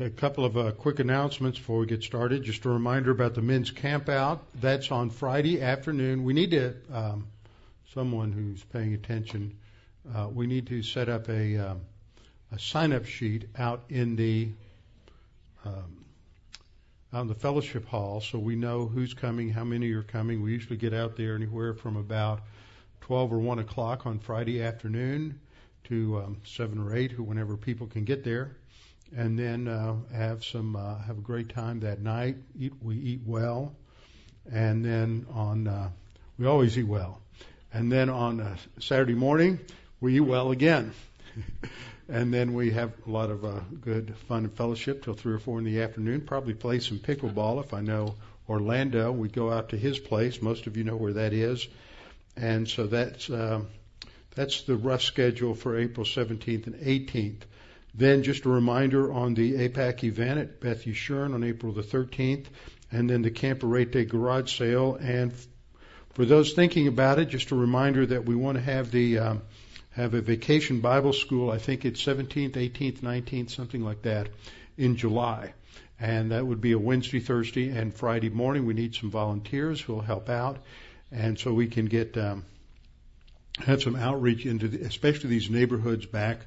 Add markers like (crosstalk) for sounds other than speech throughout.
A couple of uh, quick announcements before we get started. Just a reminder about the men's camp out. That's on Friday afternoon. We need to, um, someone who's paying attention, uh, we need to set up a, um, a sign up sheet out in the um, out in the fellowship hall so we know who's coming, how many are coming. We usually get out there anywhere from about 12 or 1 o'clock on Friday afternoon to um, 7 or 8, whenever people can get there and then uh, have some uh, have a great time that night. Eat we eat well, and then on uh, we always eat well, and then on uh, Saturday morning we eat well again, (laughs) and then we have a lot of uh, good fun and fellowship till three or four in the afternoon. Probably play some pickleball if I know Orlando. We go out to his place. Most of you know where that is, and so that's. Uh, that's the rough schedule for April 17th and 18th. Then just a reminder on the APAC event at Beth Yeshurun on April the 13th, and then the Camperete garage sale. And for those thinking about it, just a reminder that we want to have the um, have a vacation Bible school. I think it's 17th, 18th, 19th, something like that, in July. And that would be a Wednesday, Thursday, and Friday morning. We need some volunteers who will help out, and so we can get um, have some outreach into the, especially these neighborhoods back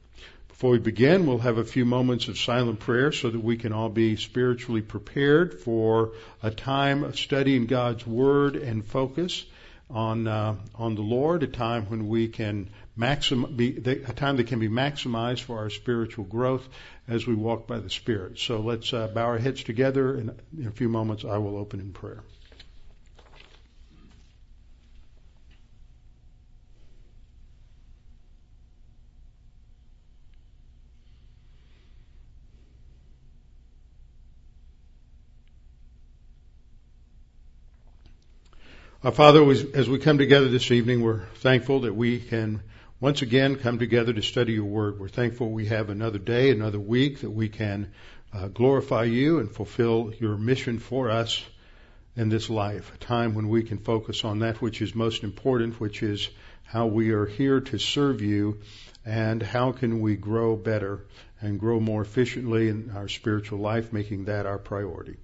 Before we begin, we'll have a few moments of silent prayer so that we can all be spiritually prepared for a time of studying God's Word and focus on uh, on the Lord. A time when we can maxim be a time that can be maximized for our spiritual growth as we walk by the Spirit. So let's uh, bow our heads together. and in a few moments, I will open in prayer. Our uh, Father, as we come together this evening, we're thankful that we can once again come together to study your word. We're thankful we have another day, another week that we can uh, glorify you and fulfill your mission for us in this life. A time when we can focus on that which is most important, which is how we are here to serve you and how can we grow better and grow more efficiently in our spiritual life, making that our priority.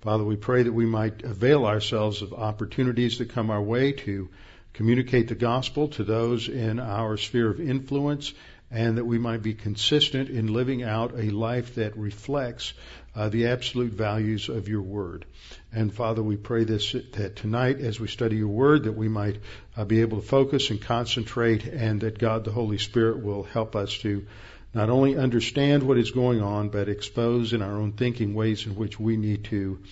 Father, we pray that we might avail ourselves of opportunities that come our way to communicate the gospel to those in our sphere of influence and that we might be consistent in living out a life that reflects uh, the absolute values of your word. And Father, we pray this that tonight as we study your word that we might uh, be able to focus and concentrate and that God the Holy Spirit will help us to not only understand what is going on, but expose in our own thinking ways in which we need to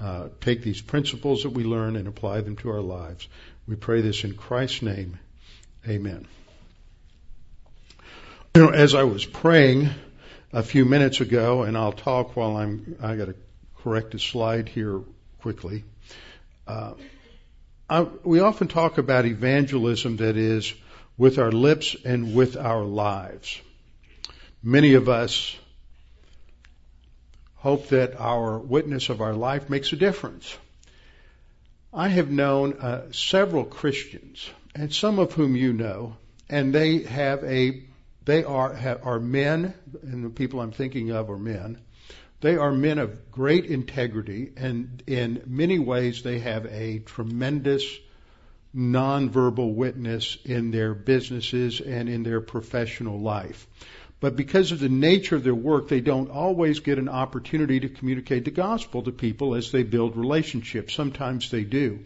uh, take these principles that we learn and apply them to our lives. We pray this in Christ's name. Amen. You know, as I was praying a few minutes ago, and I'll talk while I'm, I got to correct a slide here quickly. Uh, I, we often talk about evangelism that is with our lips and with our lives many of us hope that our witness of our life makes a difference. I have known uh, several Christians, and some of whom you know, and they have a they are have, are men, and the people I'm thinking of are men. They are men of great integrity, and in many ways they have a tremendous nonverbal witness in their businesses and in their professional life. But because of the nature of their work, they don't always get an opportunity to communicate the gospel to people as they build relationships. Sometimes they do.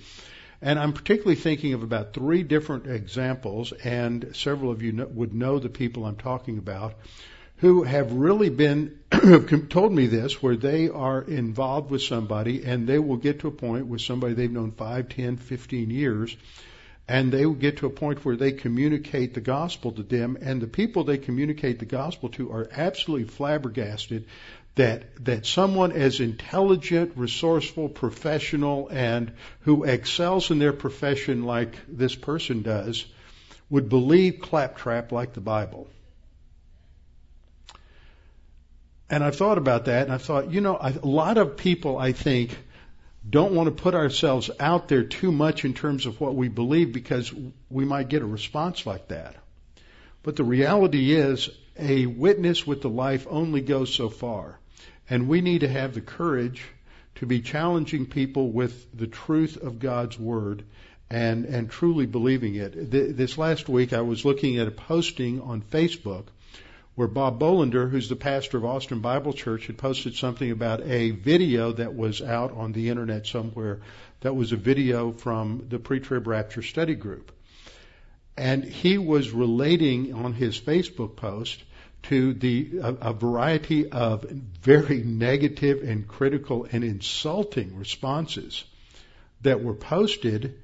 And I'm particularly thinking of about three different examples, and several of you know, would know the people I'm talking about, who have really been, (clears throat) told me this, where they are involved with somebody and they will get to a point with somebody they've known 5, 10, 15 years, and they will get to a point where they communicate the gospel to them, and the people they communicate the gospel to are absolutely flabbergasted that that someone as intelligent, resourceful, professional, and who excels in their profession like this person does would believe claptrap like the Bible. And I've thought about that, and I thought, you know, a lot of people, I think, don't want to put ourselves out there too much in terms of what we believe because we might get a response like that. But the reality is, a witness with the life only goes so far. And we need to have the courage to be challenging people with the truth of God's Word and, and truly believing it. This last week I was looking at a posting on Facebook where Bob Bolander, who's the pastor of Austin Bible Church, had posted something about a video that was out on the internet somewhere that was a video from the pre-trib rapture study group. And he was relating on his Facebook post to the a, a variety of very negative and critical and insulting responses that were posted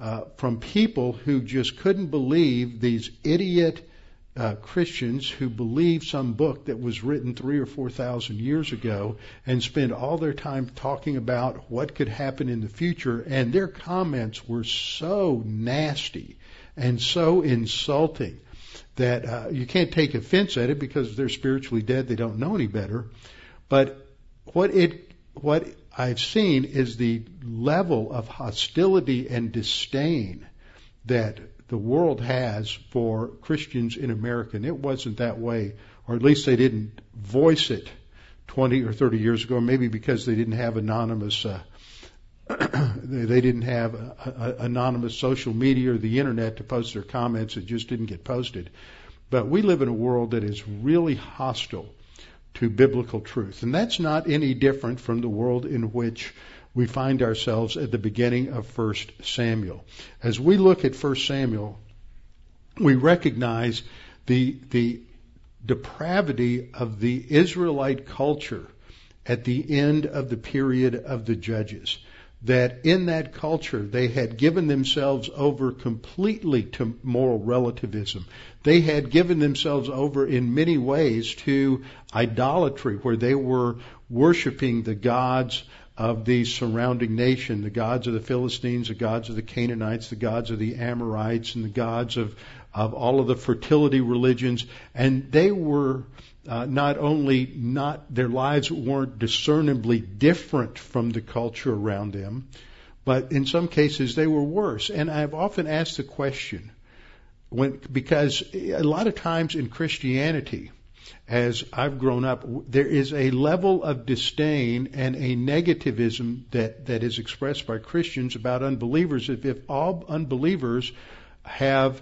uh, from people who just couldn't believe these idiot uh, Christians who believe some book that was written three or four thousand years ago and spend all their time talking about what could happen in the future, and their comments were so nasty and so insulting that uh, you can't take offense at it because they're spiritually dead; they don't know any better. But what it what I've seen is the level of hostility and disdain that the world has for Christians in America. And it wasn't that way, or at least they didn't voice it 20 or 30 years ago, maybe because they didn't have anonymous, uh, (clears throat) they didn't have a, a, anonymous social media or the internet to post their comments. It just didn't get posted. But we live in a world that is really hostile to biblical truth. And that's not any different from the world in which we find ourselves at the beginning of 1 Samuel. As we look at 1 Samuel, we recognize the, the depravity of the Israelite culture at the end of the period of the judges. That in that culture they had given themselves over completely to moral relativism. They had given themselves over in many ways to idolatry, where they were worshiping the gods of the surrounding nation, the gods of the Philistines, the gods of the Canaanites, the gods of the Amorites, and the gods of, of all of the fertility religions. And they were uh, not only not, their lives weren't discernibly different from the culture around them, but in some cases they were worse. And I've often asked the question, when, because a lot of times in Christianity, as I've grown up, there is a level of disdain and a negativism that, that is expressed by Christians about unbelievers. If, if all unbelievers have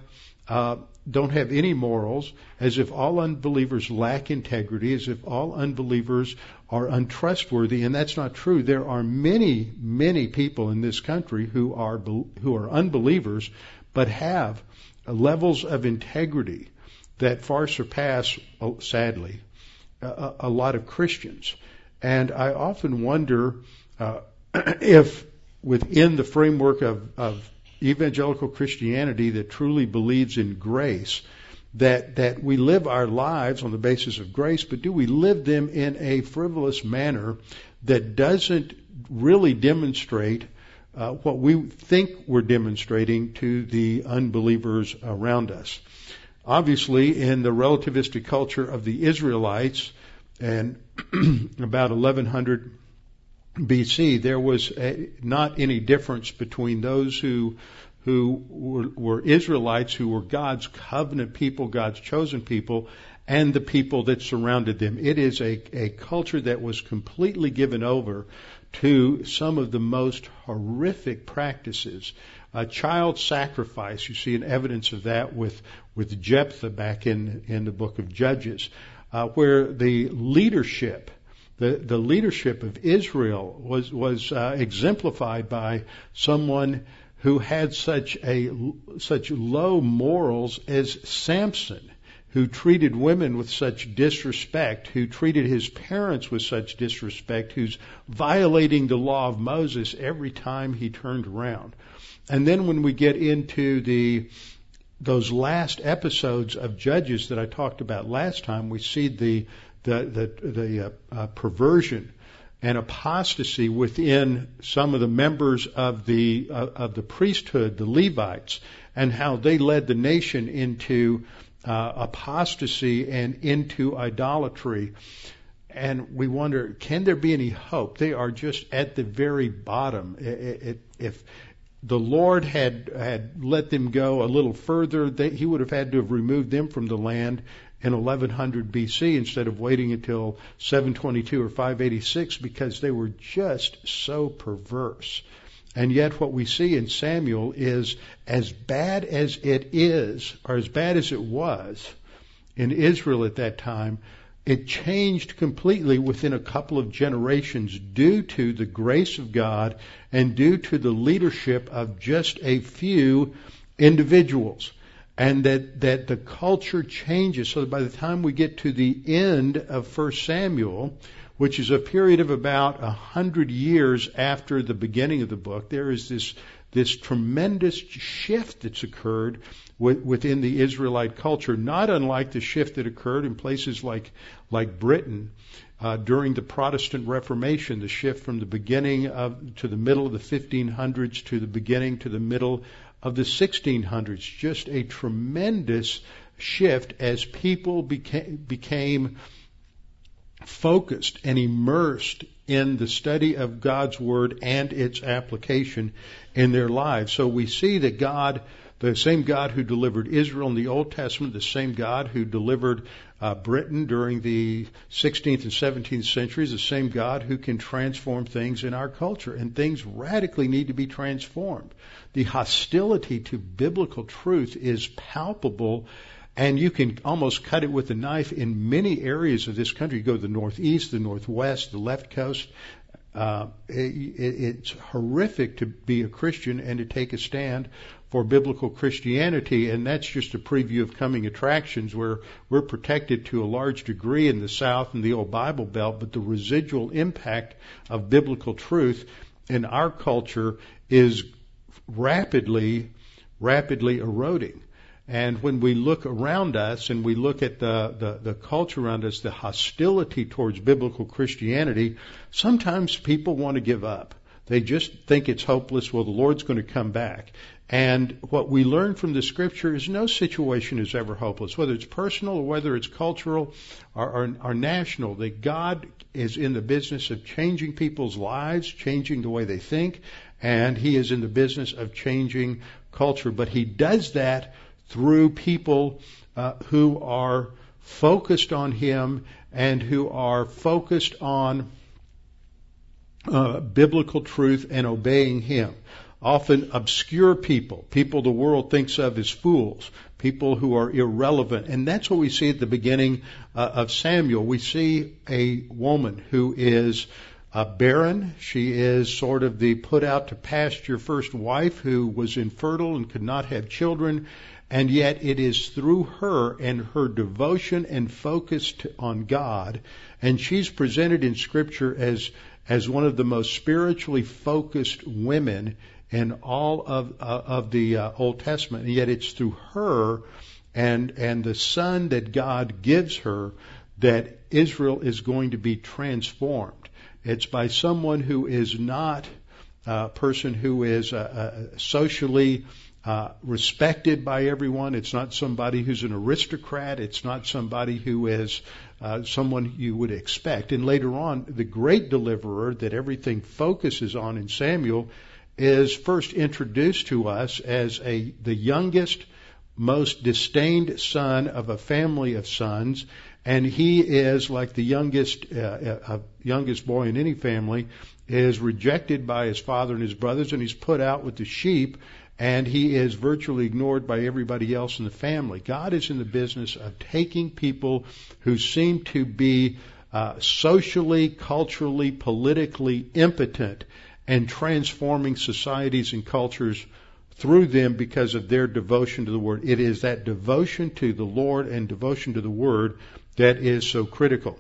uh, don't have any morals, as if all unbelievers lack integrity, as if all unbelievers are untrustworthy, and that's not true. There are many, many people in this country who are who are unbelievers, but have levels of integrity that far surpass, oh, sadly, a, a, lot of Christians. And I often wonder uh, (clears throat) if within the framework of, of evangelical Christianity that truly believes in grace, that that we live our lives on the basis of grace, but do we live them in a frivolous manner that doesn't really demonstrate uh, what we think we're demonstrating to the unbelievers around us? Obviously, in the relativistic culture of the Israelites, and (clears throat) about 1100 BC, there was a, not any difference between those who who were, were Israelites, who were God's covenant people, God's chosen people, and the people that surrounded them. It is a, a culture that was completely given over to some of the most horrific practices uh, child sacrifice. You see an evidence of that with with Jephthah back in in the book of Judges, uh, where the leadership. The, the leadership of Israel was was uh, exemplified by someone who had such a such low morals as Samson who treated women with such disrespect, who treated his parents with such disrespect, who's violating the law of Moses every time he turned around. And then when we get into the those last episodes of Judges that I talked about last time, we see the the the, the uh, uh, perversion and apostasy within some of the members of the uh, of the priesthood, the Levites, and how they led the nation into uh, apostasy and into idolatry. And we wonder, can there be any hope? They are just at the very bottom. If the Lord had had let them go a little further, they, He would have had to have removed them from the land in 1100 BC instead of waiting until 722 or 586 because they were just so perverse. And yet what we see in Samuel is as bad as it is, or as bad as it was in Israel at that time, it changed completely within a couple of generations due to the grace of God and due to the leadership of just a few individuals. And that, that the culture changes so that by the time we get to the end of 1 Samuel, which is a period of about a hundred years after the beginning of the book, there is this this tremendous shift that's occurred within the Israelite culture, not unlike the shift that occurred in places like like Britain uh, during the Protestant Reformation, the shift from the beginning of to the middle of the 1500s to the beginning to the middle of the 1600s. Just a tremendous shift as people became, became focused and immersed in the study of God's Word and its application in their lives. So we see that God, the same God who delivered Israel in the Old Testament, the same God who delivered uh, Britain during the 16th and 17th centuries, the same God who can transform things in our culture. And things radically need to be transformed. The hostility to biblical truth is palpable and you can almost cut it with a knife in many areas of this country. You go to the northeast, the northwest, the left coast. Uh, it, it's horrific to be a Christian and to take a stand for biblical Christianity, and that's just a preview of coming attractions where we're protected to a large degree in the South and the old Bible Belt, but the residual impact of biblical truth in our culture is rapidly, rapidly eroding. And when we look around us and we look at the, the, the, culture around us, the hostility towards biblical Christianity, sometimes people want to give up. They just think it's hopeless. Well, the Lord's going to come back. And what we learn from the scripture is no situation is ever hopeless, whether it's personal or whether it's cultural or, or, or national, that God is in the business of changing people's lives, changing the way they think, and He is in the business of changing culture. But He does that through people uh, who are focused on Him and who are focused on uh, biblical truth and obeying Him. Often obscure people, people the world thinks of as fools, people who are irrelevant. And that's what we see at the beginning uh, of Samuel. We see a woman who is uh, barren. She is sort of the put out to pasture first wife who was infertile and could not have children. And yet it is through her and her devotion and focus to, on God, and she's presented in Scripture as as one of the most spiritually focused women in all of uh, of the uh, Old Testament. And yet it's through her and and the son that God gives her that Israel is going to be transformed. It's by someone who is not a person who is uh, uh socially uh, respected by everyone. It's not somebody who's an aristocrat. It's not somebody who is uh, someone you would expect. And later on, the great deliverer that everything focuses on in Samuel is first introduced to us as a the youngest, most disdained son of a family of sons, and he is like the youngest uh, uh, youngest boy in any family is rejected by his father and his brothers, and he's put out with the sheep and he is virtually ignored by everybody else in the family. God is in the business of taking people who seem to be uh, socially, culturally, politically impotent and transforming societies and cultures through them because of their devotion to the Word. It is that devotion to the Lord and devotion to the Word that is so critical.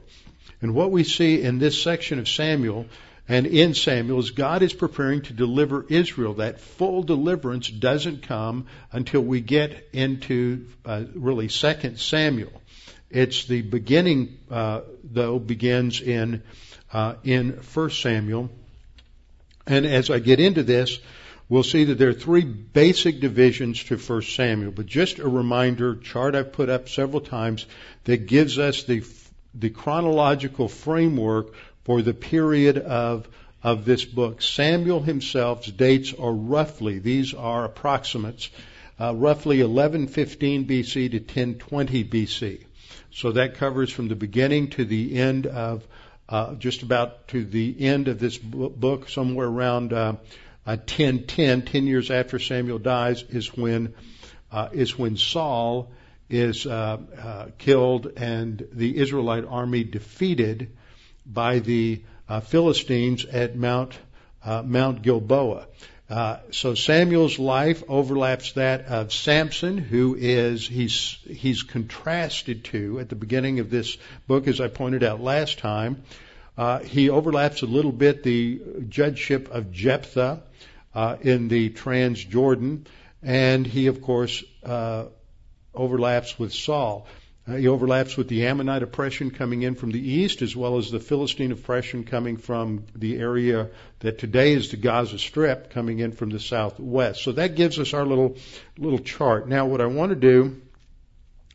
And what we see in this section of Samuel and in Samuel is God is preparing to deliver Israel. That full deliverance doesn't come until we get into uh, really Second Samuel. It's the beginning, uh, though, begins in uh, in First Samuel. And as I get into this, we'll see that there are three basic divisions to First Samuel. But just a reminder, chart I've put up several times that gives us the the chronological framework for the period of of this book. Samuel himself's dates are roughly these are approximates, uh, roughly 1115 BC to 1020 BC. So that covers from the beginning to the end of uh, just about to the end of this book, somewhere around uh, 1010, uh, 10 years after Samuel dies, is when uh, is when Saul is uh, uh, killed and the Israelite army defeated by the uh, Philistines at Mount uh, Mount Gilboa. Uh, so Samuel's life overlaps that of Samson, who is he's he's contrasted to at the beginning of this book, as I pointed out last time. Uh, he overlaps a little bit the judgeship of Jephthah uh, in the Transjordan, and he of course uh overlaps with Saul. Uh, he overlaps with the Ammonite oppression coming in from the east, as well as the Philistine oppression coming from the area that today is the Gaza Strip, coming in from the southwest. So that gives us our little little chart. Now, what I want to do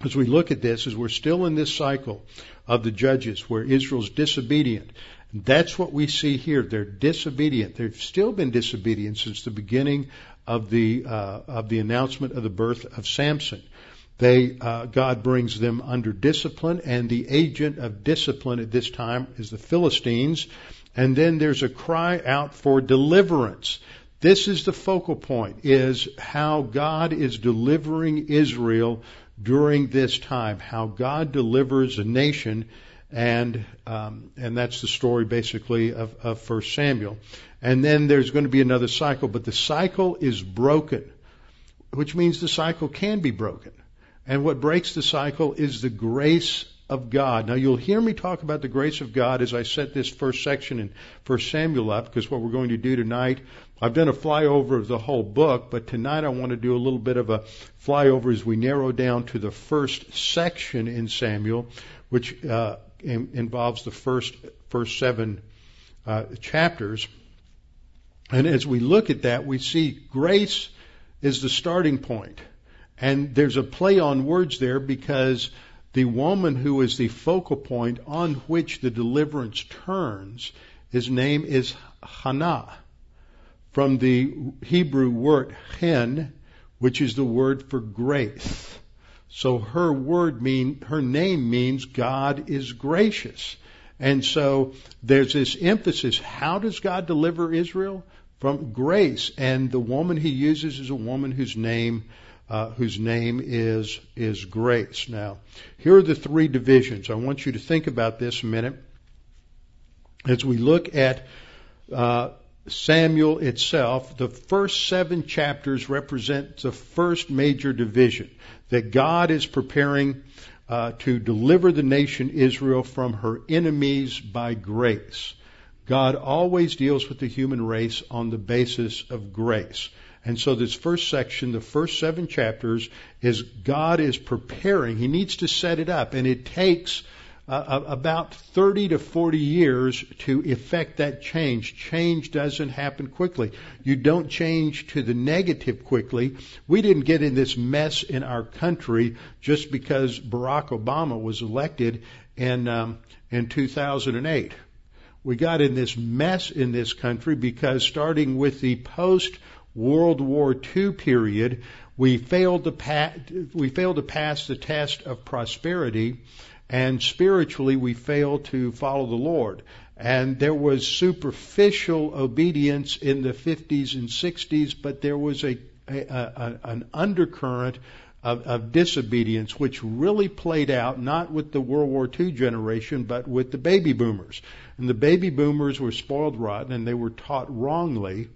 as we look at this is we're still in this cycle of the judges where Israel's disobedient. That's what we see here. They're disobedient. They've still been disobedient since the beginning of the uh, of the announcement of the birth of Samson. They, uh, God brings them under discipline, and the agent of discipline at this time is the Philistines. And then there's a cry out for deliverance. This is the focal point, is how God is delivering Israel during this time, how God delivers a nation, and um, and that's the story basically of, of First Samuel. And then there's going to be another cycle, but the cycle is broken, which means the cycle can be broken. And what breaks the cycle is the grace of God. Now you'll hear me talk about the grace of God as I set this first section in First Samuel up, because what we're going to do tonight, I've done a flyover of the whole book, but tonight I want to do a little bit of a flyover as we narrow down to the first section in Samuel, which uh, in, involves the first first seven uh, chapters. And as we look at that, we see grace is the starting point. And there's a play on words there because the woman who is the focal point on which the deliverance turns, his name is Hannah, from the Hebrew word hen, which is the word for grace. So her word mean, her name means God is gracious. And so there's this emphasis. How does God deliver Israel? From grace. And the woman he uses is a woman whose name uh, whose name is is grace. Now, here are the three divisions. I want you to think about this a minute as we look at uh, Samuel itself. The first seven chapters represent the first major division that God is preparing uh, to deliver the nation Israel from her enemies by grace. God always deals with the human race on the basis of grace. And so this first section, the first seven chapters, is God is preparing. He needs to set it up, and it takes uh, about 30 to 40 years to effect that change. Change doesn't happen quickly. You don't change to the negative quickly. We didn't get in this mess in our country just because Barack Obama was elected in um, in 2008. We got in this mess in this country because starting with the post World War II period, we failed to pass, we failed to pass the test of prosperity, and spiritually we failed to follow the Lord. And there was superficial obedience in the 50s and 60s, but there was a, a, a, an undercurrent of, of disobedience, which really played out not with the World War II generation, but with the baby boomers. And the baby boomers were spoiled rotten, and they were taught wrongly.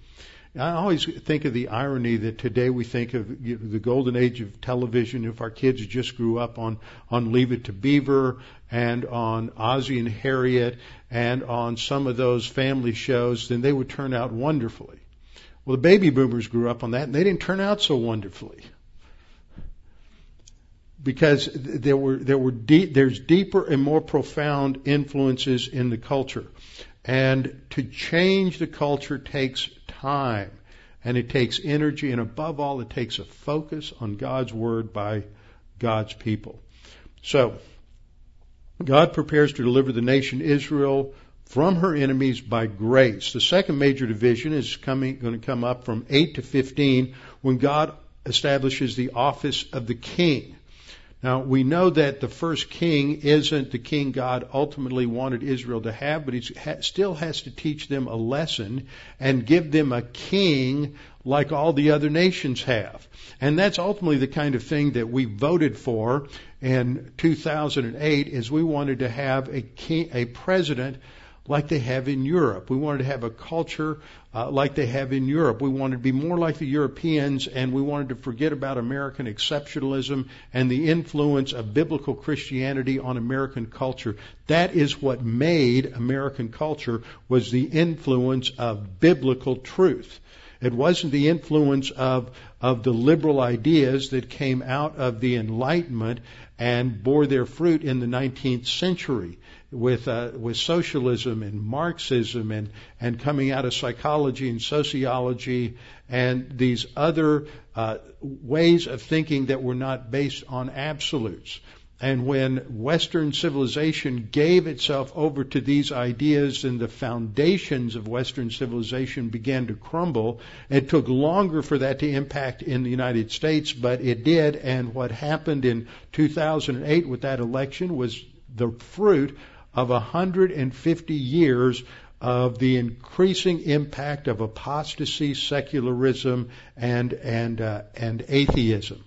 I always think of the irony that today we think of you know, the golden age of television. If our kids just grew up on on Leave It to Beaver and on Ozzie and Harriet and on some of those family shows, then they would turn out wonderfully. Well, the baby boomers grew up on that, and they didn't turn out so wonderfully because there were there were deep, there's deeper and more profound influences in the culture, and to change the culture takes time, and it takes energy, and above all, it takes a focus on God's word by God's people. So, God prepares to deliver the nation Israel from her enemies by grace. The second major division is coming, going to come up from 8 to 15 when God establishes the office of the king. Now, we know that the first king isn't the king God ultimately wanted Israel to have, but he still has to teach them a lesson and give them a king like all the other nations have. And that's ultimately the kind of thing that we voted for in 2008 is we wanted to have a king, a president like they have in Europe. We wanted to have a culture uh, like they have in Europe. We wanted to be more like the Europeans, and we wanted to forget about American exceptionalism and the influence of biblical Christianity on American culture. That is what made American culture was the influence of biblical truth. It wasn't the influence of, of the liberal ideas that came out of the Enlightenment and bore their fruit in the 19th century with uh, with socialism and Marxism and and coming out of psychology and sociology and these other uh, ways of thinking that were not based on absolutes. And when Western civilization gave itself over to these ideas and the foundations of Western civilization began to crumble, it took longer for that to impact in the United States, but it did. And what happened in 2008 with that election was the fruit of 150 years of the increasing impact of apostasy, secularism, and and uh, and atheism.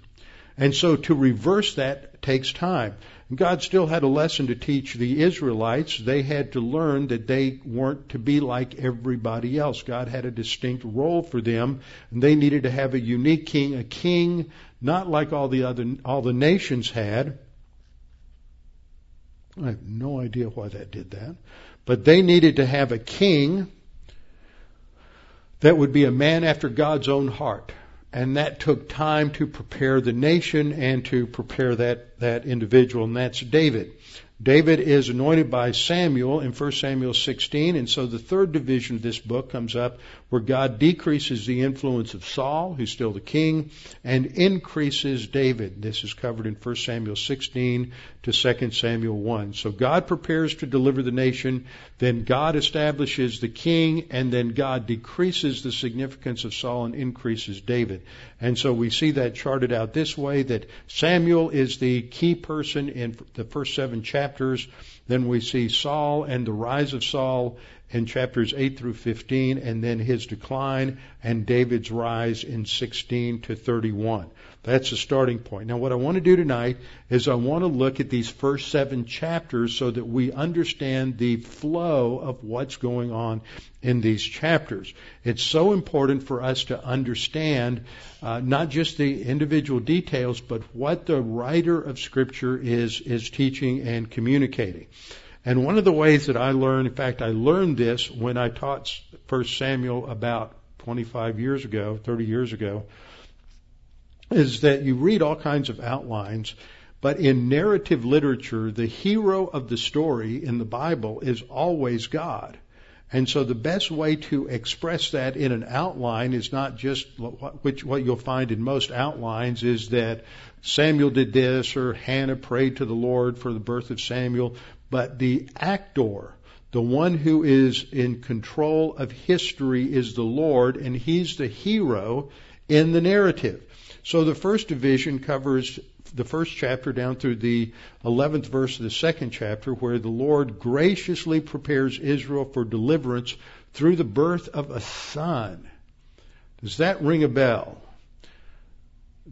And so to reverse that takes time. God still had a lesson to teach the Israelites. They had to learn that they weren't to be like everybody else. God had a distinct role for them, and they needed to have a unique king, a king not like all the other all the nations had, I have no idea why that did that. But they needed to have a king that would be a man after God's own heart. And that took time to prepare the nation and to prepare that, that individual, and that's David. David is anointed by Samuel in 1 Samuel 16, and so the third division of this book comes up where God decreases the influence of Saul, who's still the king, and increases David. This is covered in 1 Samuel 16 to 2 Samuel 1. So God prepares to deliver the nation, then God establishes the king, and then God decreases the significance of Saul and increases David. And so we see that charted out this way that Samuel is the key person in the first seven chapters. Then we see Saul and the rise of Saul in chapters 8 through 15, and then his decline and David's rise in 16 to 31. That's the starting point. Now, what I want to do tonight is I want to look at these first seven chapters so that we understand the flow of what's going on in these chapters. It's so important for us to understand uh, not just the individual details, but what the writer of Scripture is is teaching and communicating. And one of the ways that I learned, in fact, I learned this when I taught First Samuel about 25 years ago, 30 years ago, is that you read all kinds of outlines, but in narrative literature, the hero of the story in the Bible is always God. And so the best way to express that in an outline is not just which what you'll find in most outlines is that Samuel did this or Hannah prayed to the Lord for the birth of Samuel, but the actor, the one who is in control of history is the Lord, and He's the hero in the narrative. So the first division covers the first chapter down through the 11th verse of the second chapter, where the Lord graciously prepares Israel for deliverance through the birth of a son. Does that ring a bell?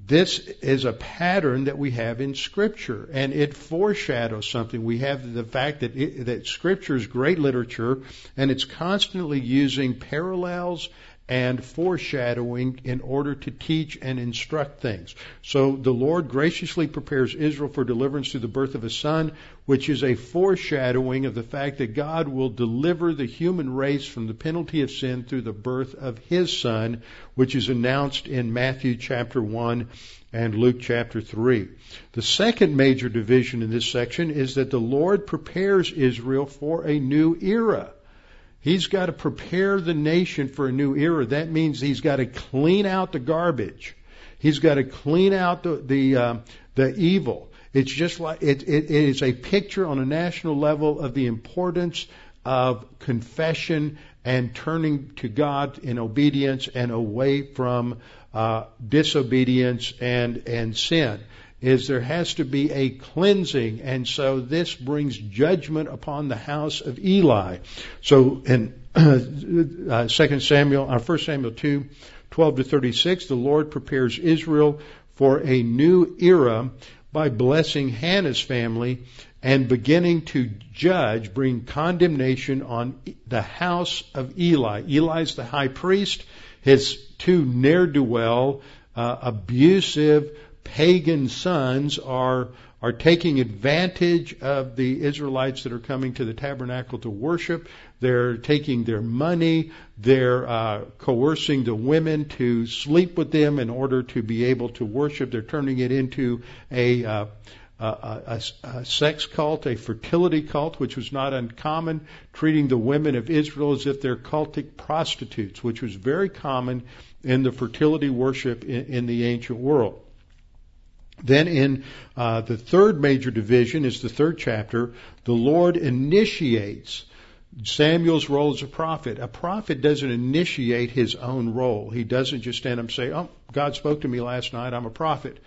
this is a pattern that we have in Scripture, and it foreshadows something. We have the fact that it, that Scripture is great literature, and it's constantly using parallels and foreshadowing in order to teach and instruct things. So the Lord graciously prepares Israel for deliverance through the birth of a son, which is a foreshadowing of the fact that God will deliver the human race from the penalty of sin through the birth of his son, which is announced in Matthew chapter 1 and Luke chapter 3. The second major division in this section is that the Lord prepares Israel for a new era. He's got to prepare the nation for a new era. That means he's got to clean out the garbage. He's got to clean out the the, uh, the evil. It's just like it, it, it is a picture on a national level of the importance of confession and turning to God in obedience and away from uh, disobedience and and sin is there has to be a cleansing, and so this brings judgment upon the house of Eli. So in (clears throat) uh, Second Samuel, uh, First Samuel two, twelve to thirty six, the Lord prepares Israel for a new era by blessing Hannah's family and beginning to judge, bring condemnation on the house of Eli. Eli's the high priest. His two ne'er do well, uh, abusive pagan sons are are taking advantage of the Israelites that are coming to the tabernacle to worship. They're taking their money. They're uh, coercing the women to sleep with them in order to be able to worship. They're turning it into a, uh, a, a, a sex cult, a fertility cult, which was not uncommon, treating the women of Israel as if they're cultic prostitutes, which was very common in the fertility worship in, in the ancient world. Then in uh, the third major division is the third chapter. The Lord initiates Samuel's role as a prophet. A prophet doesn't initiate his own role. He doesn't just stand up and say, "Oh, God spoke to me last night. I'm a prophet."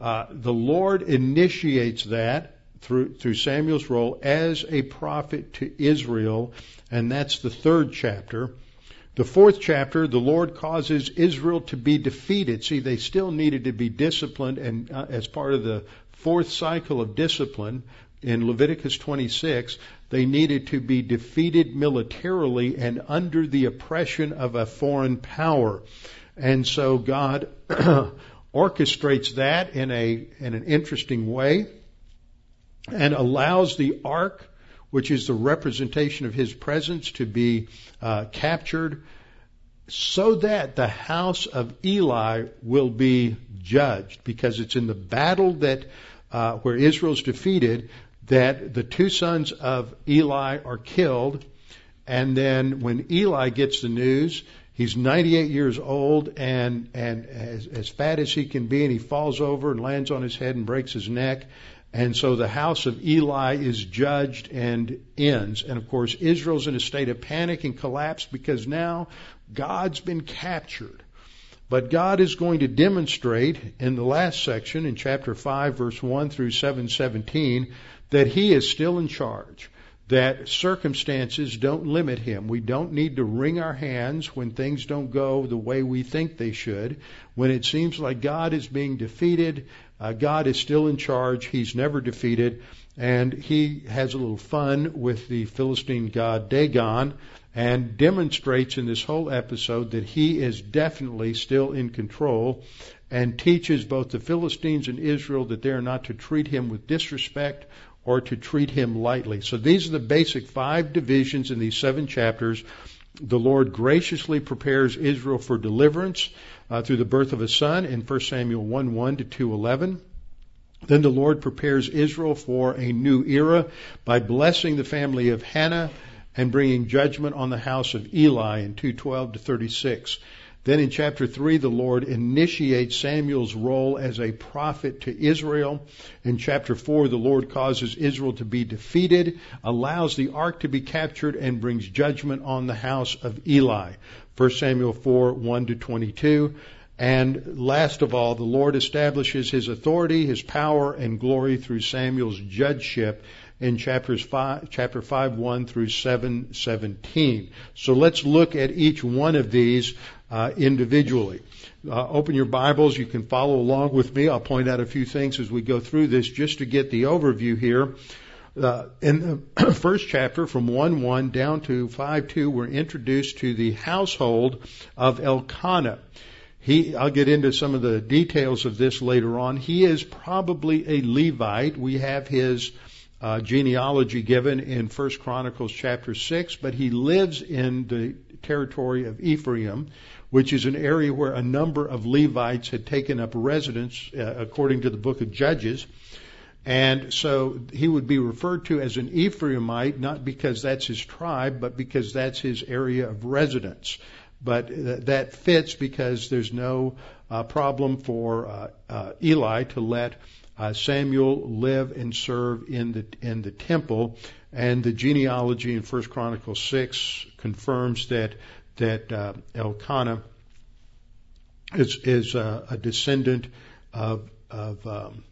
Uh, the Lord initiates that through through Samuel's role as a prophet to Israel, and that's the third chapter. The fourth chapter, the Lord causes Israel to be defeated. See, they still needed to be disciplined, and uh, as part of the fourth cycle of discipline in Leviticus 26, they needed to be defeated militarily and under the oppression of a foreign power. And so God (clears throat) orchestrates that in a in an interesting way and allows the ark which is the representation of his presence, to be uh, captured, so that the house of Eli will be judged, because it's in the battle that uh, where Israel's defeated that the two sons of Eli are killed, and then when Eli gets the news, he's 98 years old and and as, as fat as he can be, and he falls over and lands on his head and breaks his neck, and so the house of Eli is judged and ends. And of course, Israel's in a state of panic and collapse because now God's been captured. But God is going to demonstrate in the last section, in chapter 5, verse 1 through 717, that He is still in charge that circumstances don't limit him. We don't need to wring our hands when things don't go the way we think they should. When it seems like God is being defeated, uh, God is still in charge. He's never defeated. And he has a little fun with the Philistine god Dagon and demonstrates in this whole episode that he is definitely still in control and teaches both the Philistines and Israel that they are not to treat him with disrespect or to treat him lightly. So these are the basic five divisions in these seven chapters. The Lord graciously prepares Israel for deliverance uh, through the birth of a son in 1 Samuel 1 1 to 2 11. Then the Lord prepares Israel for a new era by blessing the family of Hannah and bringing judgment on the house of Eli in 212 to 36. Then in chapter 3, the Lord initiates Samuel's role as a prophet to Israel. In chapter 4, the Lord causes Israel to be defeated, allows the ark to be captured, and brings judgment on the house of Eli. 1 Samuel 4, 1 to 22. And last of all, the Lord establishes his authority, his power, and glory through Samuel's judgeship in chapters five, chapter 5, 1 through 7, 17. So let's look at each one of these uh, individually. Uh, open your Bibles. You can follow along with me. I'll point out a few things as we go through this just to get the overview here. Uh, in the (clears throat) first chapter, from 1 1 down to 5 2, we're introduced to the household of Elkanah. He, I'll get into some of the details of this later on. He is probably a Levite. We have his uh, genealogy given in First Chronicles chapter 6, but he lives in the territory of Ephraim, which is an area where a number of Levites had taken up residence, uh, according to the book of Judges. And so he would be referred to as an Ephraimite, not because that's his tribe, but because that's his area of residence. But th- that fits because there's no uh, problem for uh, uh, Eli to let uh, Samuel live and serve in the in the temple. And the genealogy in First Chronicles six confirms that that uh, Elkanah is is a descendant of of um,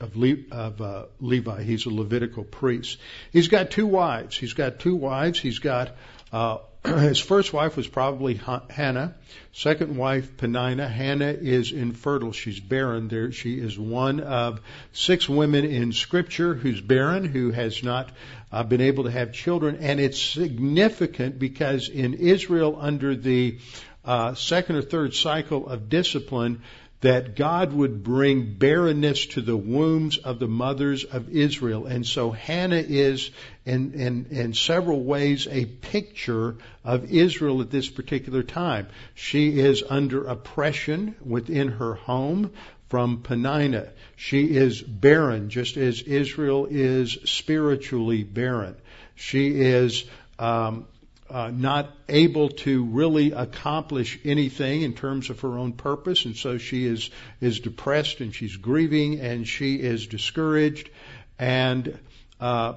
of, Le- of uh, Levi. He's a Levitical priest. He's got two wives. He's got two wives. He's got uh, (clears throat) his first wife was probably Hannah. Second wife, Penina. Hannah is infertile. She's barren. There, she is one of six women in Scripture who's barren, who has not uh, been able to have children. And it's significant because in Israel, under the uh, second or third cycle of discipline, that God would bring barrenness to the wombs of the mothers of Israel. And so Hannah is in, in, in several ways a picture of Israel at this particular time. She is under oppression within her home from Penina. She is barren, just as Israel is spiritually barren. She is um, uh, not able to really accomplish anything in terms of her own purpose, and so she is is depressed and she's grieving and she is discouraged, and uh,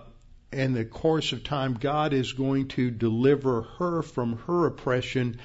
in the course of time, God is going to deliver her from her oppression.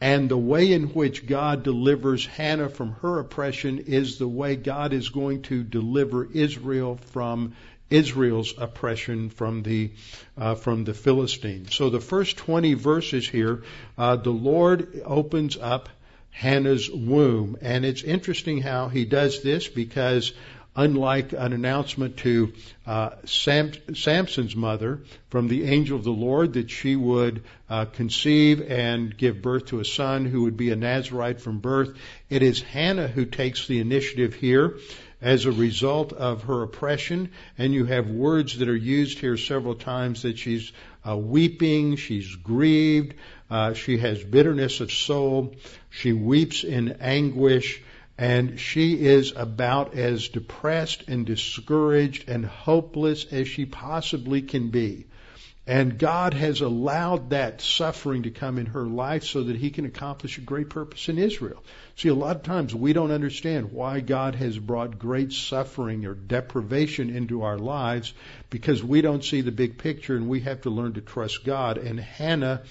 And the way in which God delivers Hannah from her oppression is the way God is going to deliver Israel from Israel's oppression from the uh, from the Philistines. So the first 20 verses here, uh, the Lord opens up Hannah's womb, and it's interesting how He does this because. Unlike an announcement to uh, Sam, Samson's mother from the angel of the Lord that she would uh, conceive and give birth to a son who would be a Nazarite from birth, it is Hannah who takes the initiative here as a result of her oppression. And you have words that are used here several times that she's uh, weeping, she's grieved, uh, she has bitterness of soul, she weeps in anguish, and she is about as depressed and discouraged and hopeless as she possibly can be. And God has allowed that suffering to come in her life so that He can accomplish a great purpose in Israel. See, a lot of times we don't understand why God has brought great suffering or deprivation into our lives because we don't see the big picture and we have to learn to trust God. And Hannah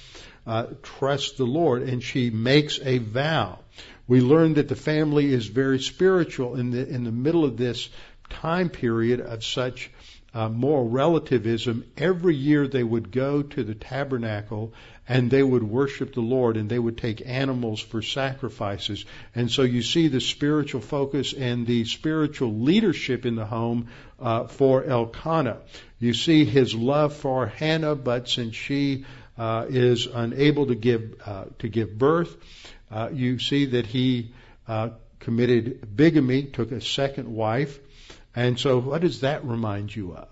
uh, trusts the Lord and she makes a vow. We learn that the family is very spiritual in the in the middle of this time period of such uh, moral relativism, every year they would go to the tabernacle and they would worship the Lord and they would take animals for sacrifices. And so you see the spiritual focus and the spiritual leadership in the home uh, for Elkanah. You see his love for Hannah, but since she uh, is unable to give uh, to give birth, uh, you see that he uh, committed bigamy, took a second wife. And so, what does that remind you of?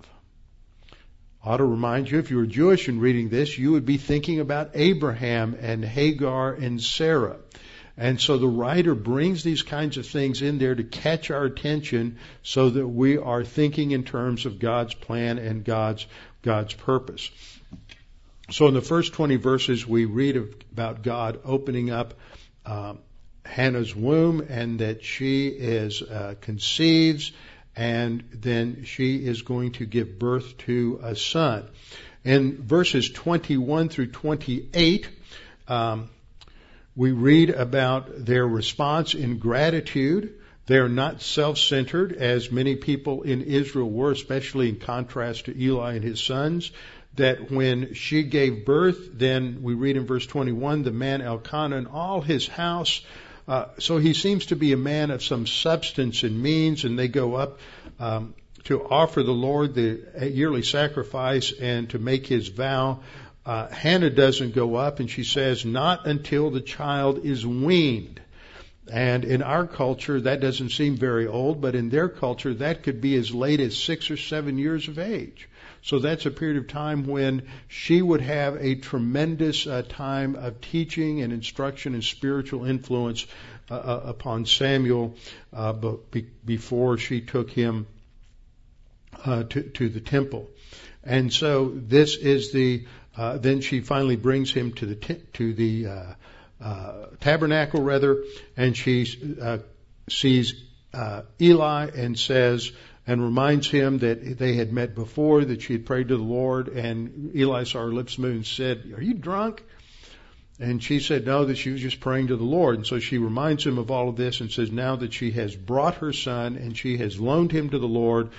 Ought to remind you, if you were Jewish and reading this, you would be thinking about Abraham and Hagar and Sarah. And so the writer brings these kinds of things in there to catch our attention so that we are thinking in terms of God's plan and God's, God's purpose. So in the first 20 verses, we read about God opening up um, Hannah's womb and that she is uh, conceives and then she is going to give birth to a son. In verses 21 through 28, um, we read about their response in gratitude They are not self-centered as many people in Israel were, especially in contrast to Eli and his sons. That when she gave birth, then we read in verse 21, the man Elkanah and all his house uh, so he seems to be a man of some substance and means, and they go up um, to offer the Lord the yearly sacrifice and to make his vow. Uh, Hannah doesn't go up, and she says, "Not until the child is weaned." And in our culture, that doesn't seem very old, but in their culture, that could be as late as six or seven years of age. So that's a period of time when she would have a tremendous uh, time of teaching and instruction and spiritual influence uh, uh upon Samuel uh, be- before she took him uh, to, to the temple. And so this is the, uh, then she finally brings him to the, t- to the, tabernacle rather, and she, sees, Eli and says, and reminds him that they had met before, that she had prayed to the Lord, and Eli saw her lips and said, Are you drunk? And she said no, that she was just praying to the Lord. And so she reminds him of all of this and says now that she has brought her son and she has loaned him to the Lord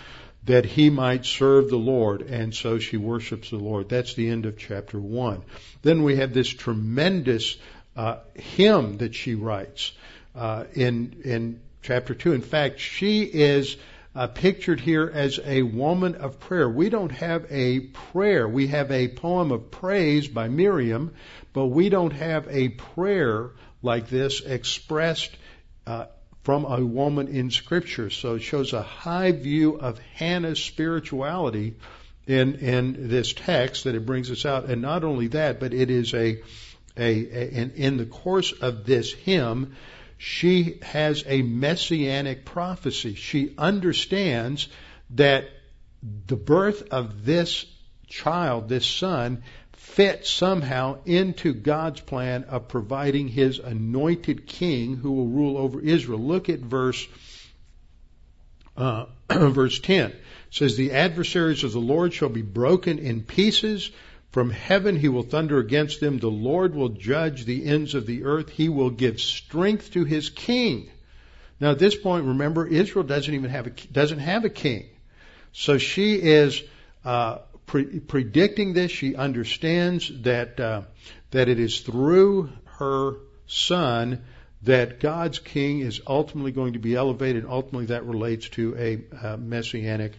that he might serve the Lord. And so she worships the Lord. That's the end of chapter one. Then we have this tremendous uh, hymn that she writes uh, in in chapter two. In fact, she is uh, pictured here as a woman of prayer. We don't have a prayer. We have a poem of praise by Miriam, but we don't have a prayer like this expressed uh, from a woman in Scripture. So it shows a high view of Hannah's spirituality in in this text that it brings us out. And not only that, but it is a a, a in, in the course of this hymn she has a messianic prophecy. She understands that the birth of this child, this son, fits somehow into God's plan of providing his anointed king who will rule over Israel. Look at verse uh, (clears throat) verse 10. It says, The adversaries of the Lord shall be broken in pieces. From heaven he will thunder against them. The Lord will judge the ends of the earth. He will give strength to his king. Now at this point, remember, Israel doesn't even have a, doesn't have a king. So she is uh, pre- predicting this. She understands that uh, that it is through her son that God's king is ultimately going to be elevated. Ultimately, that relates to a uh, messianic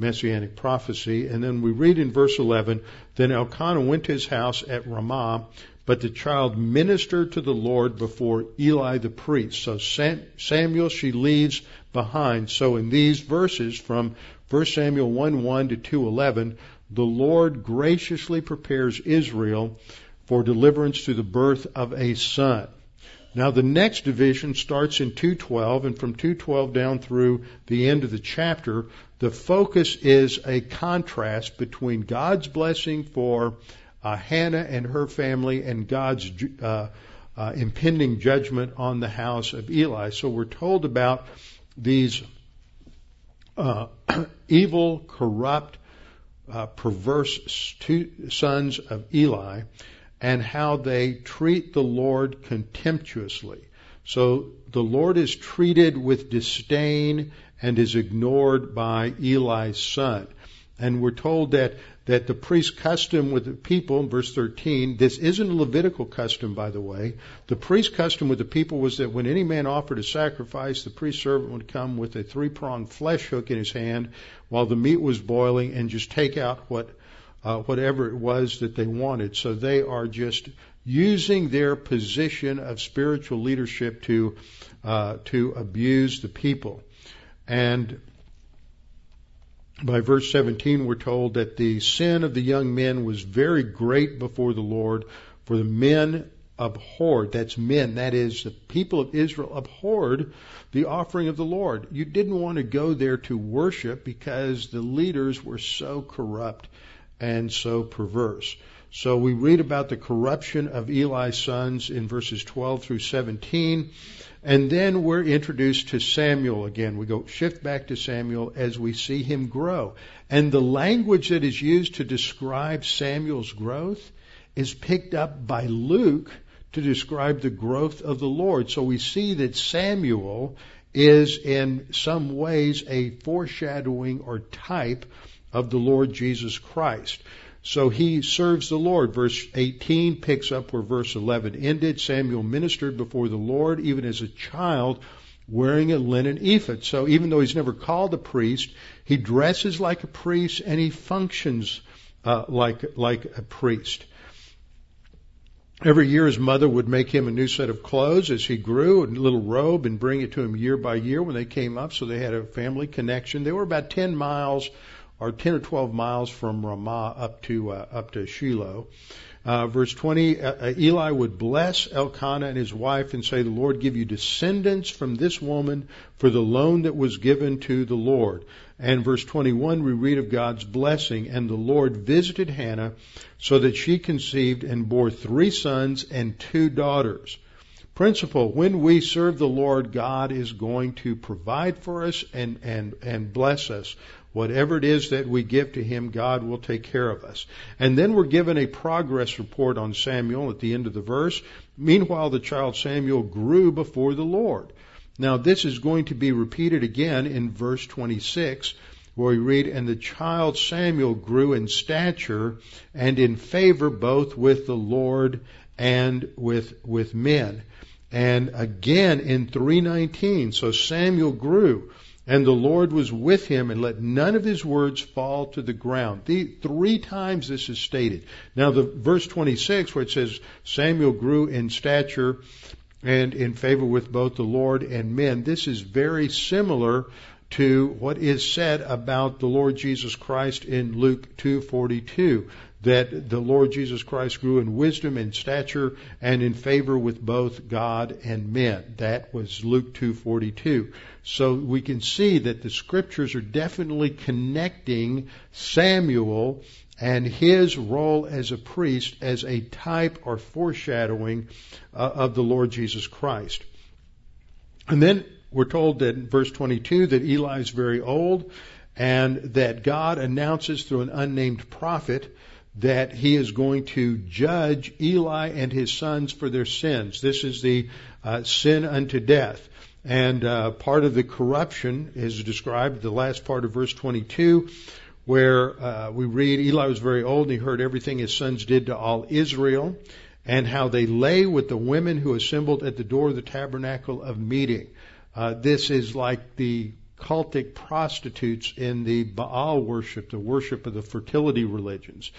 messianic prophecy. And then we read in verse 11, then Elkanah went to his house at Ramah, but the child ministered to the Lord before Eli the priest. So Samuel she leaves behind. So in these verses from 1 Samuel 1 1 to 2 11, the Lord graciously prepares Israel for deliverance through the birth of a son. Now the next division starts in 212 and from 212 down through the end of the chapter, the focus is a contrast between God's blessing for uh, Hannah and her family and God's uh, uh, impending judgment on the house of Eli. So we're told about these uh, (clears throat) evil, corrupt, uh, perverse two sons of Eli and how they treat the Lord contemptuously. So the Lord is treated with disdain and is ignored by Eli's son. And we're told that, that the priest's custom with the people, verse 13, this isn't a Levitical custom, by the way. The priest's custom with the people was that when any man offered a sacrifice, the priest servant would come with a three pronged flesh hook in his hand while the meat was boiling and just take out what uh, whatever it was that they wanted. So they are just using their position of spiritual leadership to uh, to abuse the people. And by verse 17, we're told that the sin of the young men was very great before the Lord, for the men abhorred, that's men, that is, the people of Israel abhorred the offering of the Lord. You didn't want to go there to worship because the leaders were so corrupt and so perverse. So we read about the corruption of Eli's sons in verses 12 through 17. And then we're introduced to Samuel again. We go shift back to Samuel as we see him grow. And the language that is used to describe Samuel's growth is picked up by Luke to describe the growth of the Lord. So we see that Samuel is in some ways a foreshadowing or type of the Lord Jesus Christ. So he serves the Lord. Verse 18 picks up where verse 11 ended. Samuel ministered before the Lord even as a child wearing a linen ephod. So even though he's never called a priest, he dresses like a priest and he functions uh, like like a priest. Every year his mother would make him a new set of clothes as he grew, a little robe, and bring it to him year by year when they came up, so they had a family connection. They were about 10 miles or 10 or 12 miles from Ramah up to, uh, up to Shiloh. Uh, verse 20, uh, uh, Eli would bless Elkanah and his wife and say, the Lord give you descendants from this woman for the loan that was given to the Lord. And verse 21, we read of God's blessing. And the Lord visited Hannah so that she conceived and bore three sons and two daughters. Principle, when we serve the Lord, God is going to provide for us and, and, and bless us. Whatever it is that we give to Him, God will take care of us. And then we're given a progress report on Samuel at the end of the verse. Meanwhile, the child Samuel grew before the Lord. Now, this is going to be repeated again in verse 26, where we read, And the child Samuel grew in stature and in favor both with the Lord and with, with men. And again in 319, so Samuel grew, and the Lord was with him, and let none of his words fall to the ground. The, three times this is stated. Now, the verse 26, where it says Samuel grew in stature and in favor with both the Lord and men. This is very similar to what is said about the Lord Jesus Christ in Luke 2:42 that the Lord Jesus Christ grew in wisdom and stature and in favor with both God and men. That was Luke 2:42. So we can see that the scriptures are definitely connecting Samuel and his role as a priest as a type or foreshadowing uh, of the Lord Jesus Christ. And then we're told that in verse 22 that Eli is very old and that God announces through an unnamed prophet that he is going to judge Eli and his sons for their sins. This is the uh, sin unto death. And uh, part of the corruption is described, the last part of verse 22, where uh, we read Eli was very old and he heard everything his sons did to all Israel and how they lay with the women who assembled at the door of the tabernacle of meeting. Uh, this is like the cultic prostitutes in the Baal worship, the worship of the fertility religions.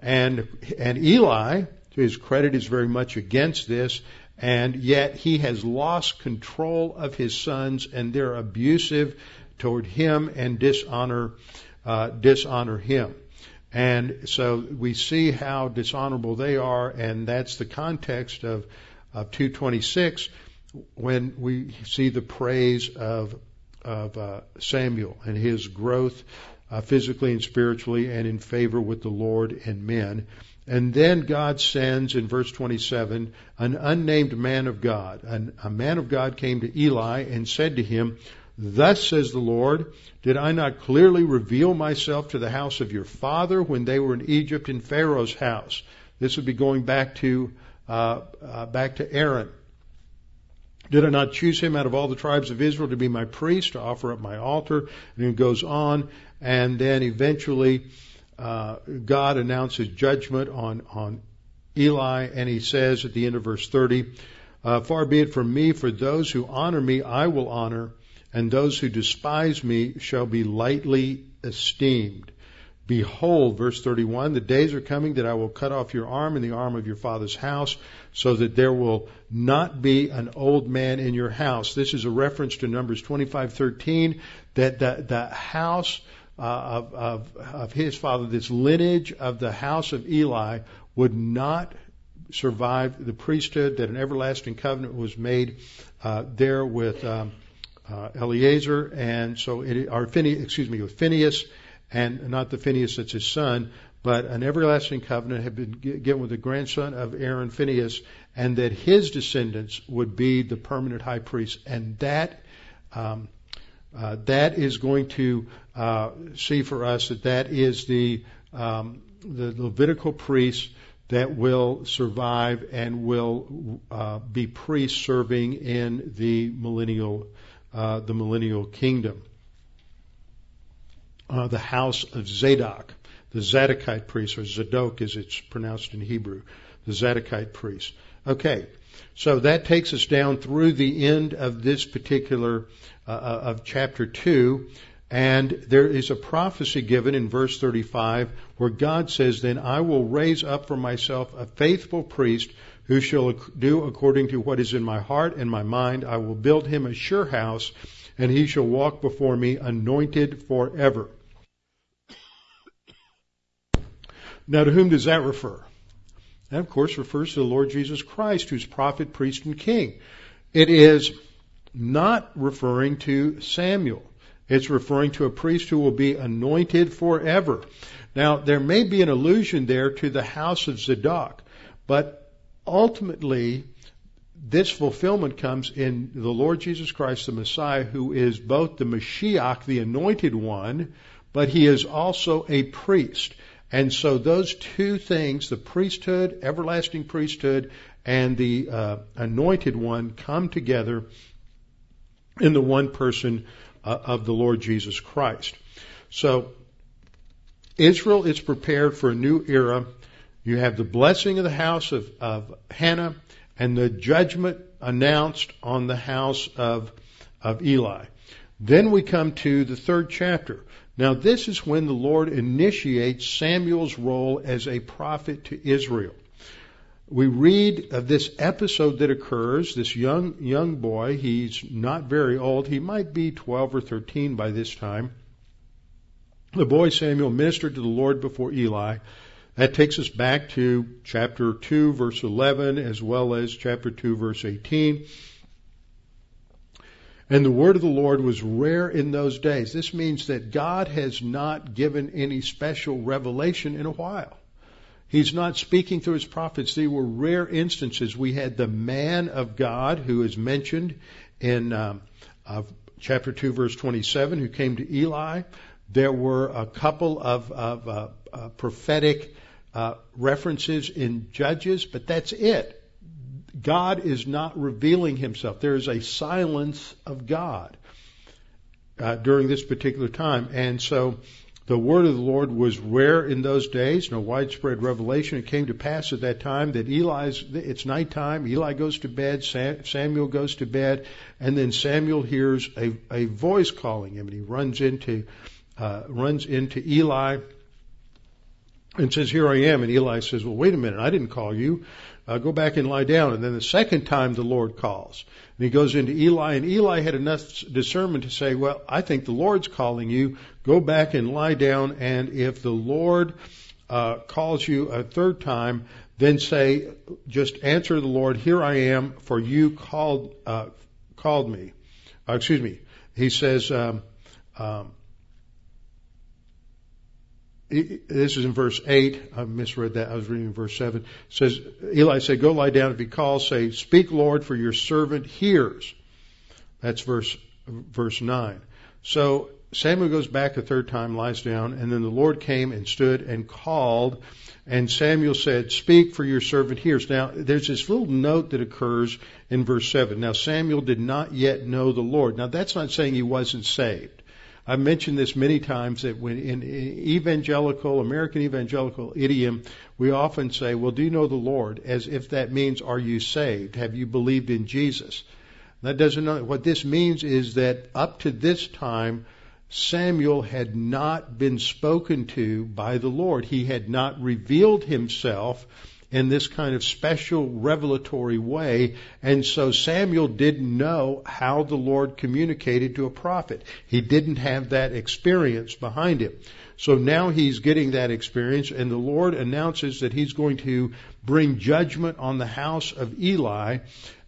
And, and Eli, to his credit, is very much against this, and yet he has lost control of his sons and they're abusive toward him and dishonor uh, dishonor him. And so we see how dishonorable they are, and that's the context of, of 226 when we see the praise of, of uh, Samuel and his growth uh, physically and spiritually and in favor with the Lord and men. And then God sends in verse 27 an unnamed man of God. An, a man of God came to Eli and said to him, Thus says the Lord, did I not clearly reveal myself to the house of your father when they were in Egypt in Pharaoh's house? This would be going back to uh, uh, back to Aaron. Did I not choose him out of all the tribes of Israel to be my priest, to offer up my altar? And it goes on, and then eventually uh, God announces judgment on on Eli, and he says at the end of verse 30, uh, "Far be it from me, for those who honor me, I will honor." and those who despise me shall be lightly esteemed. Behold, verse 31, the days are coming that I will cut off your arm and the arm of your father's house, so that there will not be an old man in your house. This is a reference to Numbers 25:13, that the, the house uh, of, of, of his father, this lineage of the house of Eli, would not survive the priesthood. That an everlasting covenant was made uh, there with. Um, uh, Eleazar, and so it, or Phinehas, excuse me, with Phinehas, and not the Phinehas that's his son, but an everlasting covenant had been given with the grandson of Aaron, Phinehas, and that his descendants would be the permanent high priest, and that. Um, uh, that is going to uh, see for us that that is the um, the Levitical priests that will survive and will uh, be priests serving in the millennial uh, the millennial kingdom. Uh, the house of Zadok, the Zadokite priest, or Zadok as it's pronounced in Hebrew, the Zadokite priest. Okay, so that takes us down through the end of this particular uh, uh of chapter two. And there is a prophecy given in verse 35 where God says, Then I will raise up for myself a faithful priest who shall do according to what is in my heart and my mind. I will build him a sure house, and he shall walk before me anointed forever. Now, to whom does that refer? That, of course, refers to the Lord Jesus Christ, who's prophet, priest, and king. It is not referring to Samuel. It's referring to a priest who will be anointed forever. Now, there may be an allusion there to the house of Zadok, but ultimately, this fulfillment comes in the Lord Jesus Christ, the Messiah, who is both the Mashiach, the anointed one, but he is also a priest. And so those two things, the priesthood, everlasting priesthood, and the uh, anointed one come together in the one person uh, of the Lord Jesus Christ. So Israel is prepared for a new era. You have the blessing of the house of, of Hannah and the judgment announced on the house of, of Eli. Then we come to the third chapter. Now this is when the Lord initiates Samuel's role as a prophet to Israel we read of this episode that occurs. This young young boy, he's not very old. He might be 12 or 13 by this time. The boy Samuel ministered to the Lord before Eli. That takes us back to chapter 2 verse 11 as well as chapter 2 verse 18. And the word of the Lord was rare in those days. This means that God has not given any special revelation in a while. He's not speaking through his prophets. They were rare instances. We had the man of God who is mentioned in uh, chapter 2, verse 27, who came to Eli. There were a couple of, of uh, uh, prophetic uh, references in Judges, but that's it. God is not revealing himself. There is a silence of God uh, during this particular time. And so the word of the Lord was rare in those days, no widespread revelation. It came to pass at that time that Eli's, it's nighttime, Eli goes to bed, Samuel goes to bed, and then Samuel hears a, a voice calling him, and he runs into, uh, runs into Eli and says, here I am. And Eli says, well, wait a minute, I didn't call you. Uh, go back and lie down. And then the second time the Lord calls. And he goes into Eli, and Eli had enough discernment to say, well, I think the Lord's calling you. Go back and lie down, and if the Lord uh, calls you a third time, then say, just answer the Lord, here I am, for you called, uh, called me. Uh, excuse me. He says, um, um, this is in verse 8. I misread that. I was reading verse 7. It says, Eli said, Go lie down. If he calls, say, Speak, Lord, for your servant hears. That's verse, verse 9. So Samuel goes back a third time, lies down, and then the Lord came and stood and called. And Samuel said, Speak, for your servant hears. Now, there's this little note that occurs in verse 7. Now, Samuel did not yet know the Lord. Now, that's not saying he wasn't saved. I've mentioned this many times that when in evangelical, American evangelical idiom, we often say, well, do you know the Lord? As if that means, are you saved? Have you believed in Jesus? That doesn't. What this means is that up to this time, Samuel had not been spoken to by the Lord. He had not revealed himself in this kind of special revelatory way. And so Samuel didn't know how the Lord communicated to a prophet. He didn't have that experience behind him. So now he's getting that experience and the Lord announces that he's going to bring judgment on the house of Eli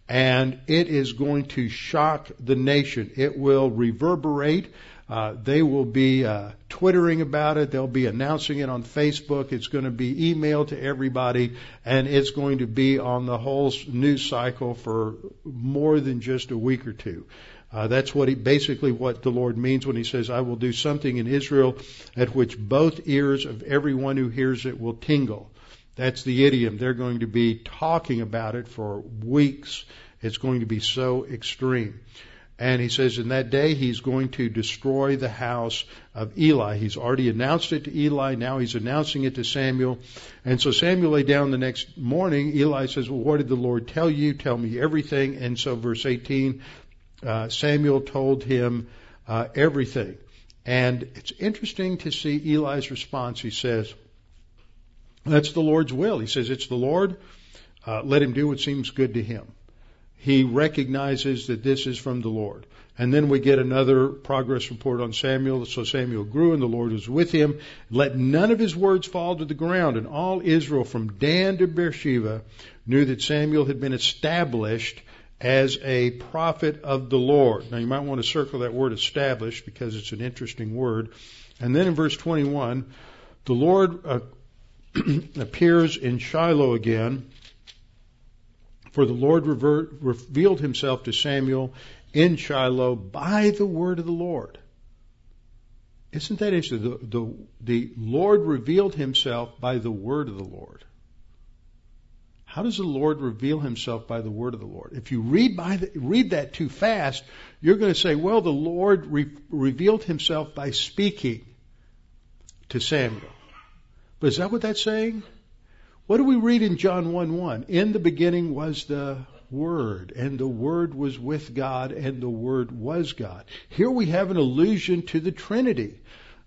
and it is going to shock the nation. It will reverberate uh, they will be uh, twittering about it. They'll be announcing it on Facebook. It's going to be emailed to everybody, and it's going to be on the whole news cycle for more than just a week or two. Uh, that's what he, basically what the Lord means when he says, I will do something in Israel at which both ears of everyone who hears it will tingle. That's the idiom. They're going to be talking about it for weeks. It's going to be so extreme. And he says in that day he's going to destroy the house of Eli. He's already announced it to Eli. Now he's announcing it to Samuel. And so Samuel lay down the next morning. Eli says, well, what did the Lord tell you? Tell me everything. And so verse 18, uh, Samuel told him uh, everything. And it's interesting to see Eli's response. He says, that's the Lord's will. He says, it's the Lord. Uh, let him do what seems good to him he recognizes that this is from the Lord. And then we get another progress report on Samuel. So Samuel grew and the Lord was with him. Let none of his words fall to the ground. And all Israel from Dan to Beersheba knew that Samuel had been established as a prophet of the Lord. Now you might want to circle that word established because it's an interesting word. And then in verse 21, the Lord uh, (clears throat) appears in Shiloh again for the Lord revert, revealed himself to Samuel in Shiloh by the word of the Lord. Isn't that interesting? The, the, the Lord revealed himself by the word of the Lord. How does the Lord reveal himself by the word of the Lord? If you read by the, read that too fast, you're going to say, well, the Lord re- revealed himself by speaking to Samuel. But is that what that's saying? What do we read in John 1 1? In the beginning was the Word, and the Word was with God, and the Word was God. Here we have an allusion to the Trinity.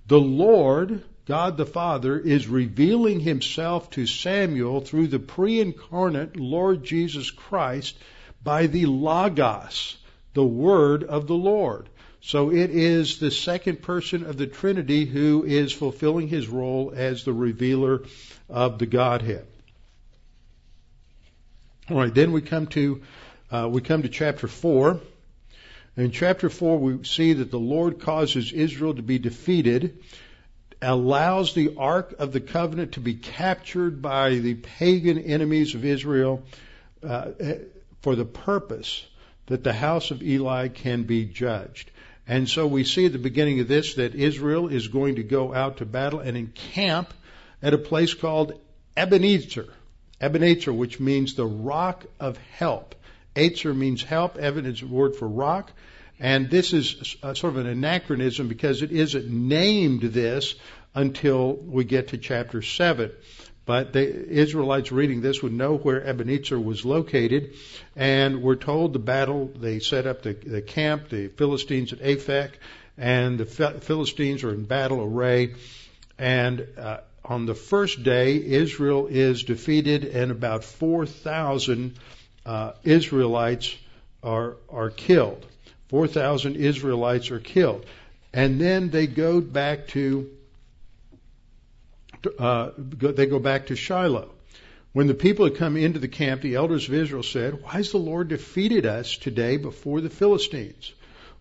The Lord, God the Father, is revealing Himself to Samuel through the pre incarnate Lord Jesus Christ by the Logos, the Word of the Lord. So it is the second person of the Trinity who is fulfilling his role as the revealer of the Godhead. All right, then we come to uh, we come to chapter four. In chapter four, we see that the Lord causes Israel to be defeated, allows the ark of the covenant to be captured by the pagan enemies of Israel uh, for the purpose that the house of Eli can be judged. And so we see at the beginning of this that Israel is going to go out to battle and encamp at a place called Ebenezer. Ebenezer, which means the rock of help. Ezer means help. Eben is a word for rock. And this is a, sort of an anachronism because it isn't named this until we get to chapter 7. But the Israelites reading this would know where Ebenezer was located. And we're told the battle, they set up the, the camp, the Philistines at Aphek, and the Philistines are in battle array. And uh, on the first day, Israel is defeated, and about 4,000 uh, Israelites are, are killed. 4,000 Israelites are killed. And then they go back to, uh, they go back to Shiloh. When the people had come into the camp, the elders of Israel said, Why has the Lord defeated us today before the Philistines?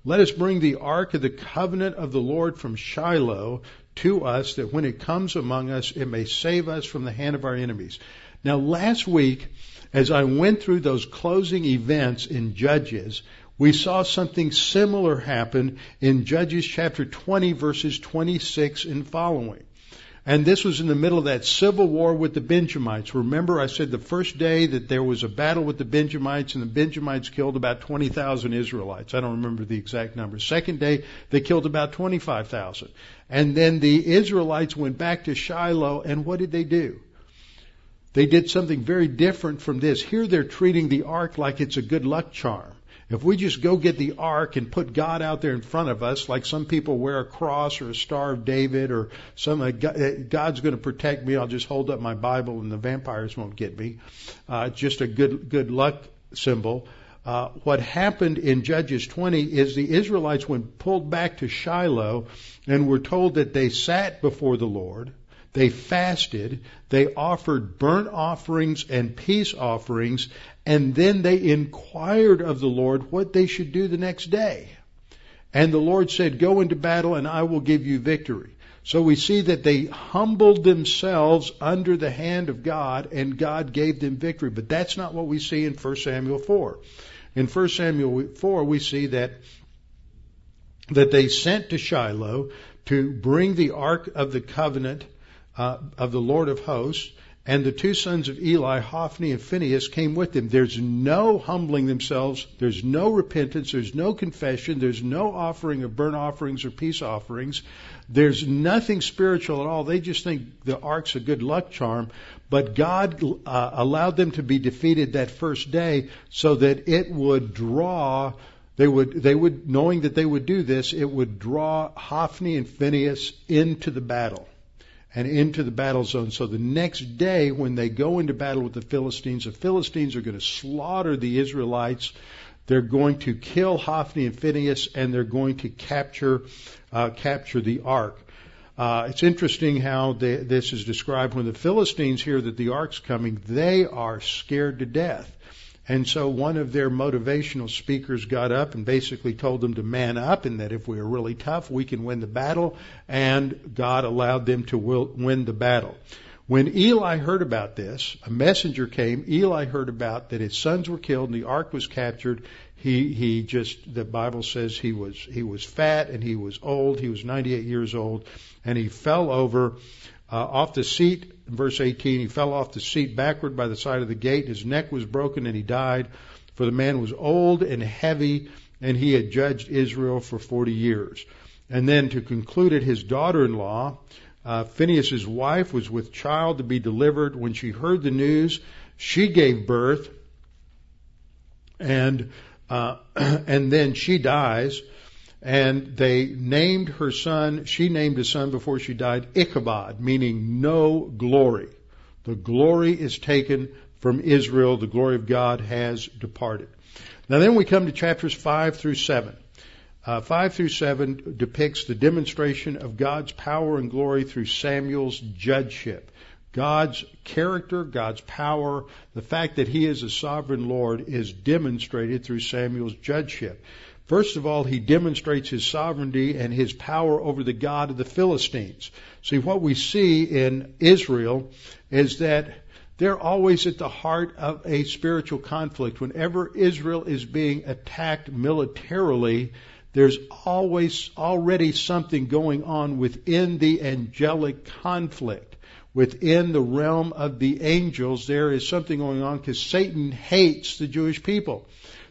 Let us bring the ark of the covenant of the Lord from Shiloh to us that when it comes among us, it may save us from the hand of our enemies. Now, last week, as I went through those closing events in Judges, we saw something similar happen in Judges chapter 20 verses 26 and following. And this was in the middle of that civil war with the Benjamites. Remember, I said the first day that there was a battle with the Benjamites, and the Benjamites killed about 20,000 Israelites. I don't remember the exact number. Second day, they killed about 25,000. And then the Israelites went back to Shiloh, and what did they do? They did something very different from this. Here they're treating the ark like it's a good luck charm. If we just go get the ark and put God out there in front of us, like some people wear a cross or a star of David or some, uh, God's going to protect me. I'll just hold up my Bible and the vampires won't get me. Uh, just a good, good luck symbol. Uh, what happened in Judges 20 is the Israelites went pulled back to Shiloh and were told that they sat before the Lord they fasted, they offered burnt offerings and peace offerings, and then they inquired of the Lord what they should do the next day. And the Lord said, Go into battle and I will give you victory. So we see that they humbled themselves under the hand of God and God gave them victory. But that's not what we see in 1 Samuel 4. In 1 Samuel 4, we see that, that they sent to Shiloh to bring the Ark of the Covenant uh, of the Lord of hosts, and the two sons of Eli, Hophni and Phinehas, came with them. There's no humbling themselves. There's no repentance. There's no confession. There's no offering of burnt offerings or peace offerings. There's nothing spiritual at all. They just think the ark's a good luck charm. But God uh, allowed them to be defeated that first day so that it would draw they would, they would, knowing that they would do this, it would draw Hophni and Phinehas into the battle and into the battle zone. So the next day, when they go into battle with the Philistines, the Philistines are going to slaughter the Israelites. They're going to kill Hophni and Phinehas, and they're going to capture uh, capture the ark. Uh, it's interesting how this is described. When the Philistines hear that the ark's coming, they are scared to death. And so one of their motivational speakers got up and basically told them to man up and that if we are really tough, we can win the battle. And God allowed them to win the battle. When Eli heard about this, a messenger came. Eli heard about that his sons were killed and the ark was captured. He he just the Bible says he was he was fat and he was old. He was 98 years old, and he fell over uh, off the seat verse 18, he fell off the seat backward by the side of the gate. His neck was broken and he died. For the man was old and heavy, and he had judged Israel for 40 years. And then to conclude it, his daughter-in-law, uh, Phinehas's wife, was with child to be delivered. When she heard the news, she gave birth, and uh, (clears throat) and then she dies and they named her son, she named his son before she died Ichabod, meaning no glory. The glory is taken from Israel. The glory of God has departed. Now then we come to chapters 5 through 7. Uh, 5 through 7 depicts the demonstration of God's power and glory through Samuel's judgeship. God's character, God's power, the fact that He is a sovereign Lord is demonstrated through Samuel's judgeship. First of all, he demonstrates his sovereignty and his power over the God of the Philistines. See, what we see in Israel is that they're always at the heart of a spiritual conflict. Whenever Israel is being attacked militarily, there's always already something going on within the angelic conflict. Within the realm of the angels, there is something going on because Satan hates the Jewish people.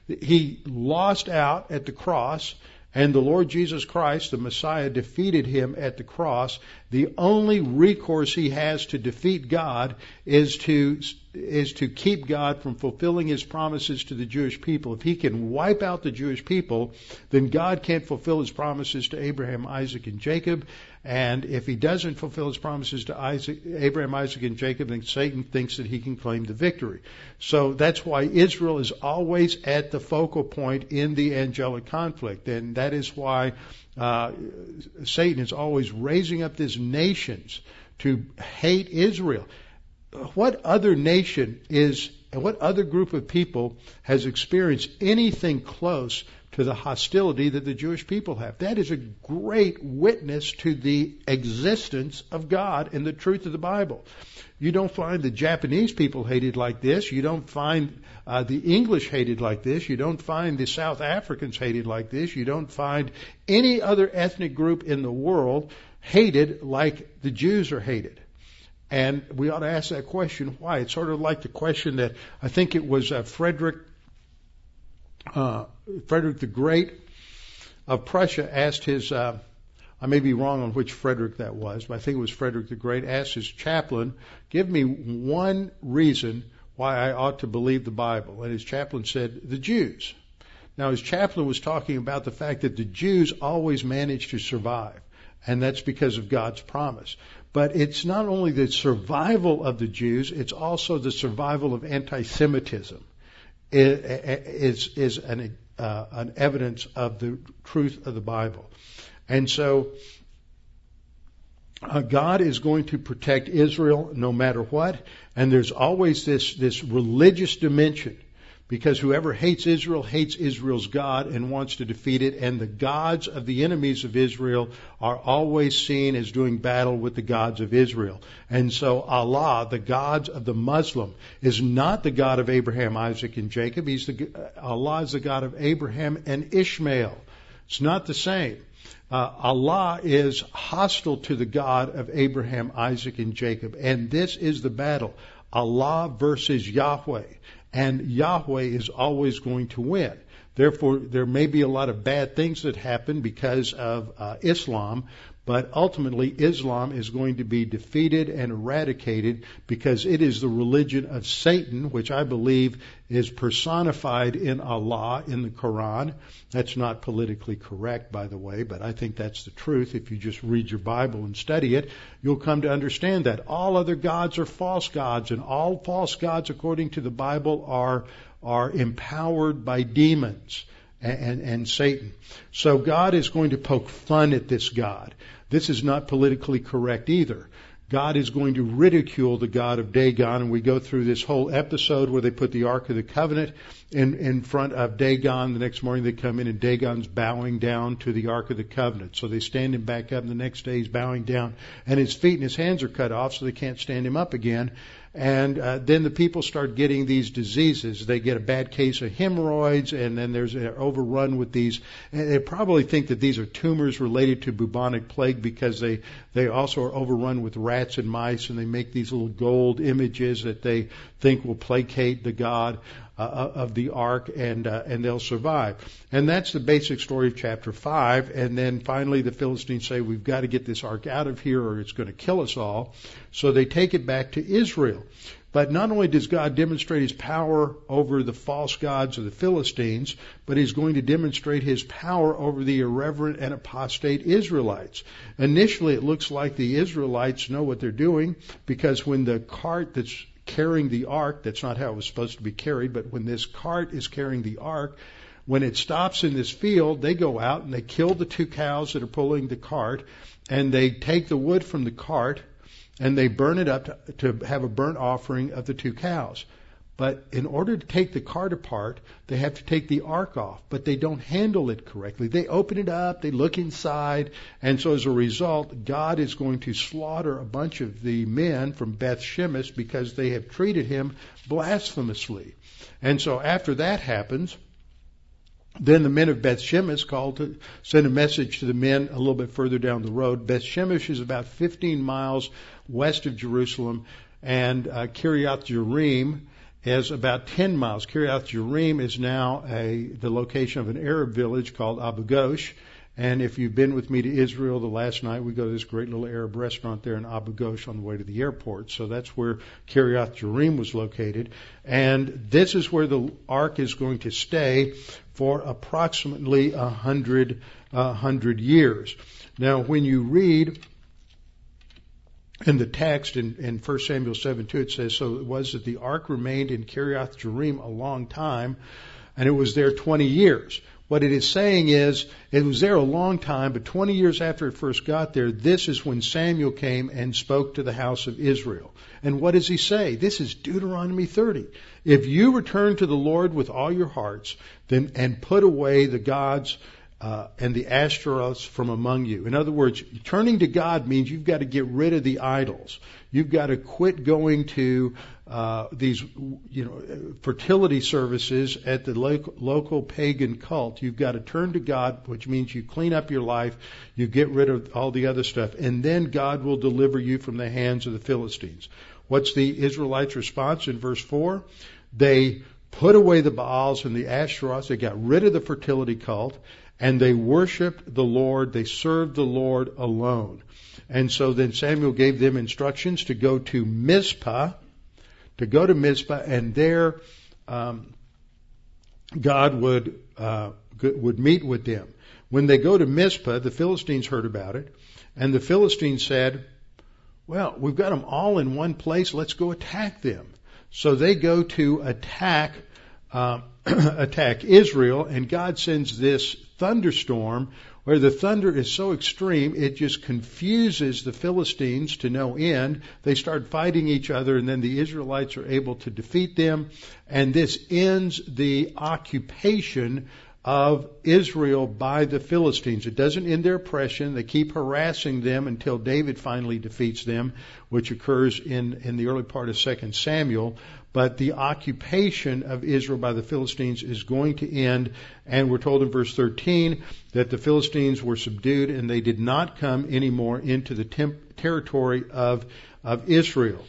He lost out at the cross, and the Lord Jesus Christ, the Messiah, defeated him at the cross. The only recourse he has to defeat God is to is to keep God from fulfilling his promises to the Jewish people. If he can wipe out the Jewish people, then God can't fulfill his promises to Abraham, Isaac, and Jacob. And if he doesn't fulfill his promises to Isaac, Abraham, Isaac, and Jacob, then Satan thinks that he can claim the victory. So that's why Israel is always at the focal point in the angelic conflict. And that is why uh, Satan is always raising up these nations to hate Israel. What other nation is, what other group of people has experienced anything close to the hostility that the Jewish people have. That is a great witness to the existence of God and the truth of the Bible. You don't find the Japanese people hated like this. You don't find uh, the English hated like this. You don't find the South Africans hated like this. You don't find any other ethnic group in the world hated like the Jews are hated. And we ought to ask that question why. It's sort of like the question that I think it was uh, Frederick uh, Frederick the Great of Prussia asked his, uh, I may be wrong on which Frederick that was, but I think it was Frederick the Great, asked his chaplain, give me one reason why I ought to believe the Bible. And his chaplain said, the Jews. Now his chaplain was talking about the fact that the Jews always manage to survive. And that's because of God's promise. But it's not only the survival of the Jews, it's also the survival of anti-Semitism is, is an, uh, an evidence of the truth of the Bible. And so uh, God is going to protect Israel no matter what, and there's always this, this religious dimension because whoever hates Israel hates Israel's God and wants to defeat it, and the gods of the enemies of Israel are always seen as doing battle with the gods of Israel. And so Allah, the gods of the Muslim, is not the God of Abraham, Isaac, and Jacob. He's the, Allah is the God of Abraham and Ishmael. It's not the same. Uh, Allah is hostile to the God of Abraham, Isaac, and Jacob. And this is the battle. Allah versus Yahweh. And Yahweh is always going to win. Therefore, there may be a lot of bad things that happen because of uh, Islam, but ultimately, Islam is going to be defeated and eradicated because it is the religion of Satan, which I believe is personified in Allah in the Quran. That's not politically correct, by the way, but I think that's the truth. If you just read your Bible and study it, you'll come to understand that all other gods are false gods, and all false gods, according to the Bible, are are empowered by demons and, and Satan. So God is going to poke fun at this God. This is not politically correct either. God is going to ridicule the God of Dagon, and we go through this whole episode where they put the Ark of the Covenant in, in front of Dagon. The next morning they come in and Dagon's bowing down to the Ark of the Covenant. So they stand him back up, and the next day he's bowing down, and his feet and his hands are cut off, so they can't stand him up again. And uh, then the people start getting these diseases. They get a bad case of hemorrhoids, and then there's they're overrun with these. And they probably think that these are tumors related to bubonic plague because they they also are overrun with rats and mice, and they make these little gold images that they think will placate the god uh, of the ark, and uh, and they'll survive. And that's the basic story of chapter five. And then finally, the Philistines say, "We've got to get this ark out of here, or it's going to kill us all." So they take it back to Israel. But not only does God demonstrate his power over the false gods of the Philistines, but he's going to demonstrate his power over the irreverent and apostate Israelites. Initially, it looks like the Israelites know what they're doing because when the cart that's carrying the ark, that's not how it was supposed to be carried, but when this cart is carrying the ark, when it stops in this field, they go out and they kill the two cows that are pulling the cart, and they take the wood from the cart and they burn it up to, to have a burnt offering of the two cows. But in order to take the cart apart, they have to take the ark off, but they don't handle it correctly. They open it up, they look inside, and so as a result, God is going to slaughter a bunch of the men from Beth Shemesh because they have treated him blasphemously. And so after that happens, then the men of Beth Shemesh called to send a message to the men a little bit further down the road. Beth Shemesh is about 15 miles west of Jerusalem, and uh, Kiriath Jearim is about 10 miles. Kiriath Jearim is now a, the location of an Arab village called Abu Ghosh. And if you've been with me to Israel the last night, we go to this great little Arab restaurant there in Abu Ghosh on the way to the airport. So that's where Kiriath Jearim was located. And this is where the ark is going to stay for approximately a hundred, uh, hundred years. Now, when you read in the text in, in 1 Samuel 7 2, it says, So it was that the ark remained in Kiriath Jearim a long time, and it was there 20 years. What it is saying is, it was there a long time, but 20 years after it first got there, this is when Samuel came and spoke to the house of Israel. And what does he say? This is Deuteronomy 30. If you return to the Lord with all your hearts, then, and put away the gods uh, and the Ashtaroths from among you. In other words, turning to God means you've got to get rid of the idols. You've got to quit going to uh, these, you know, fertility services at the lo- local pagan cult. You've got to turn to God, which means you clean up your life, you get rid of all the other stuff, and then God will deliver you from the hands of the Philistines. What's the Israelites' response in verse four? They put away the Baals and the Ashtaroths. They got rid of the fertility cult and they worshiped the Lord. They served the Lord alone. And so then Samuel gave them instructions to go to Mizpah, to go to Mizpah, and there um, God would uh, would meet with them. When they go to Mizpah, the Philistines heard about it, and the Philistines said, "Well, we've got them all in one place. Let's go attack them." So they go to attack uh, (clears throat) attack Israel, and God sends this thunderstorm where the thunder is so extreme it just confuses the Philistines to no end. They start fighting each other, and then the Israelites are able to defeat them, and this ends the occupation of Israel by the Philistines. It doesn't end their oppression. They keep harassing them until David finally defeats them, which occurs in, in the early part of 2 Samuel. But the occupation of Israel by the Philistines is going to end. And we're told in verse 13 that the Philistines were subdued and they did not come anymore into the temp- territory of, of Israel.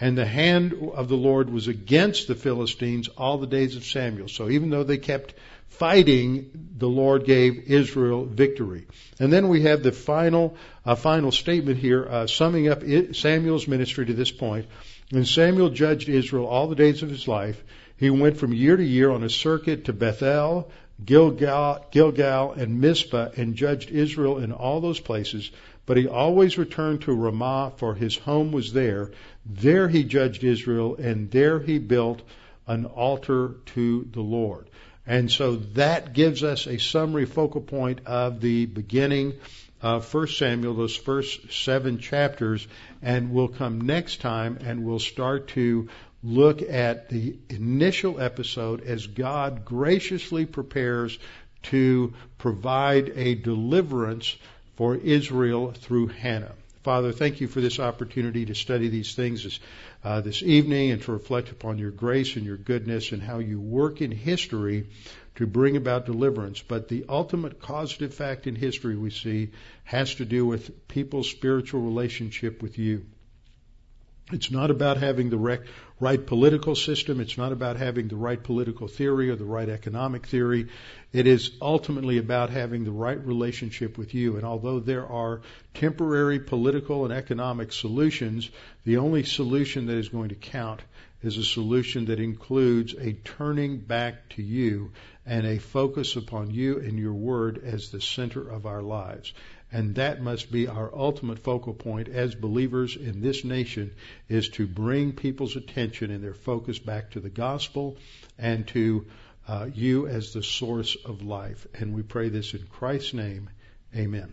And the hand of the Lord was against the Philistines all the days of Samuel. So even though they kept fighting, the Lord gave Israel victory. And then we have the final, uh, final statement here, uh, summing up Samuel's ministry to this point. And Samuel judged Israel all the days of his life. He went from year to year on a circuit to Bethel, Gilgal, Gilgal, and Mizpah, and judged Israel in all those places. But he always returned to Ramah, for his home was there. There he judged Israel, and there he built an altar to the Lord. And so that gives us a summary focal point of the beginning of 1 Samuel, those first seven chapters, and we'll come next time and we'll start to look at the initial episode as God graciously prepares to provide a deliverance for Israel through Hannah. Father, thank you for this opportunity to study these things this, uh, this evening and to reflect upon your grace and your goodness and how you work in history to bring about deliverance. But the ultimate causative fact in history we see has to do with people's spiritual relationship with you. It's not about having the right political system. It's not about having the right political theory or the right economic theory. It is ultimately about having the right relationship with you. And although there are temporary political and economic solutions, the only solution that is going to count is a solution that includes a turning back to you and a focus upon you and your word as the center of our lives. And that must be our ultimate focal point as believers in this nation is to bring people's attention and their focus back to the gospel and to uh, you as the source of life. And we pray this in Christ's name. Amen.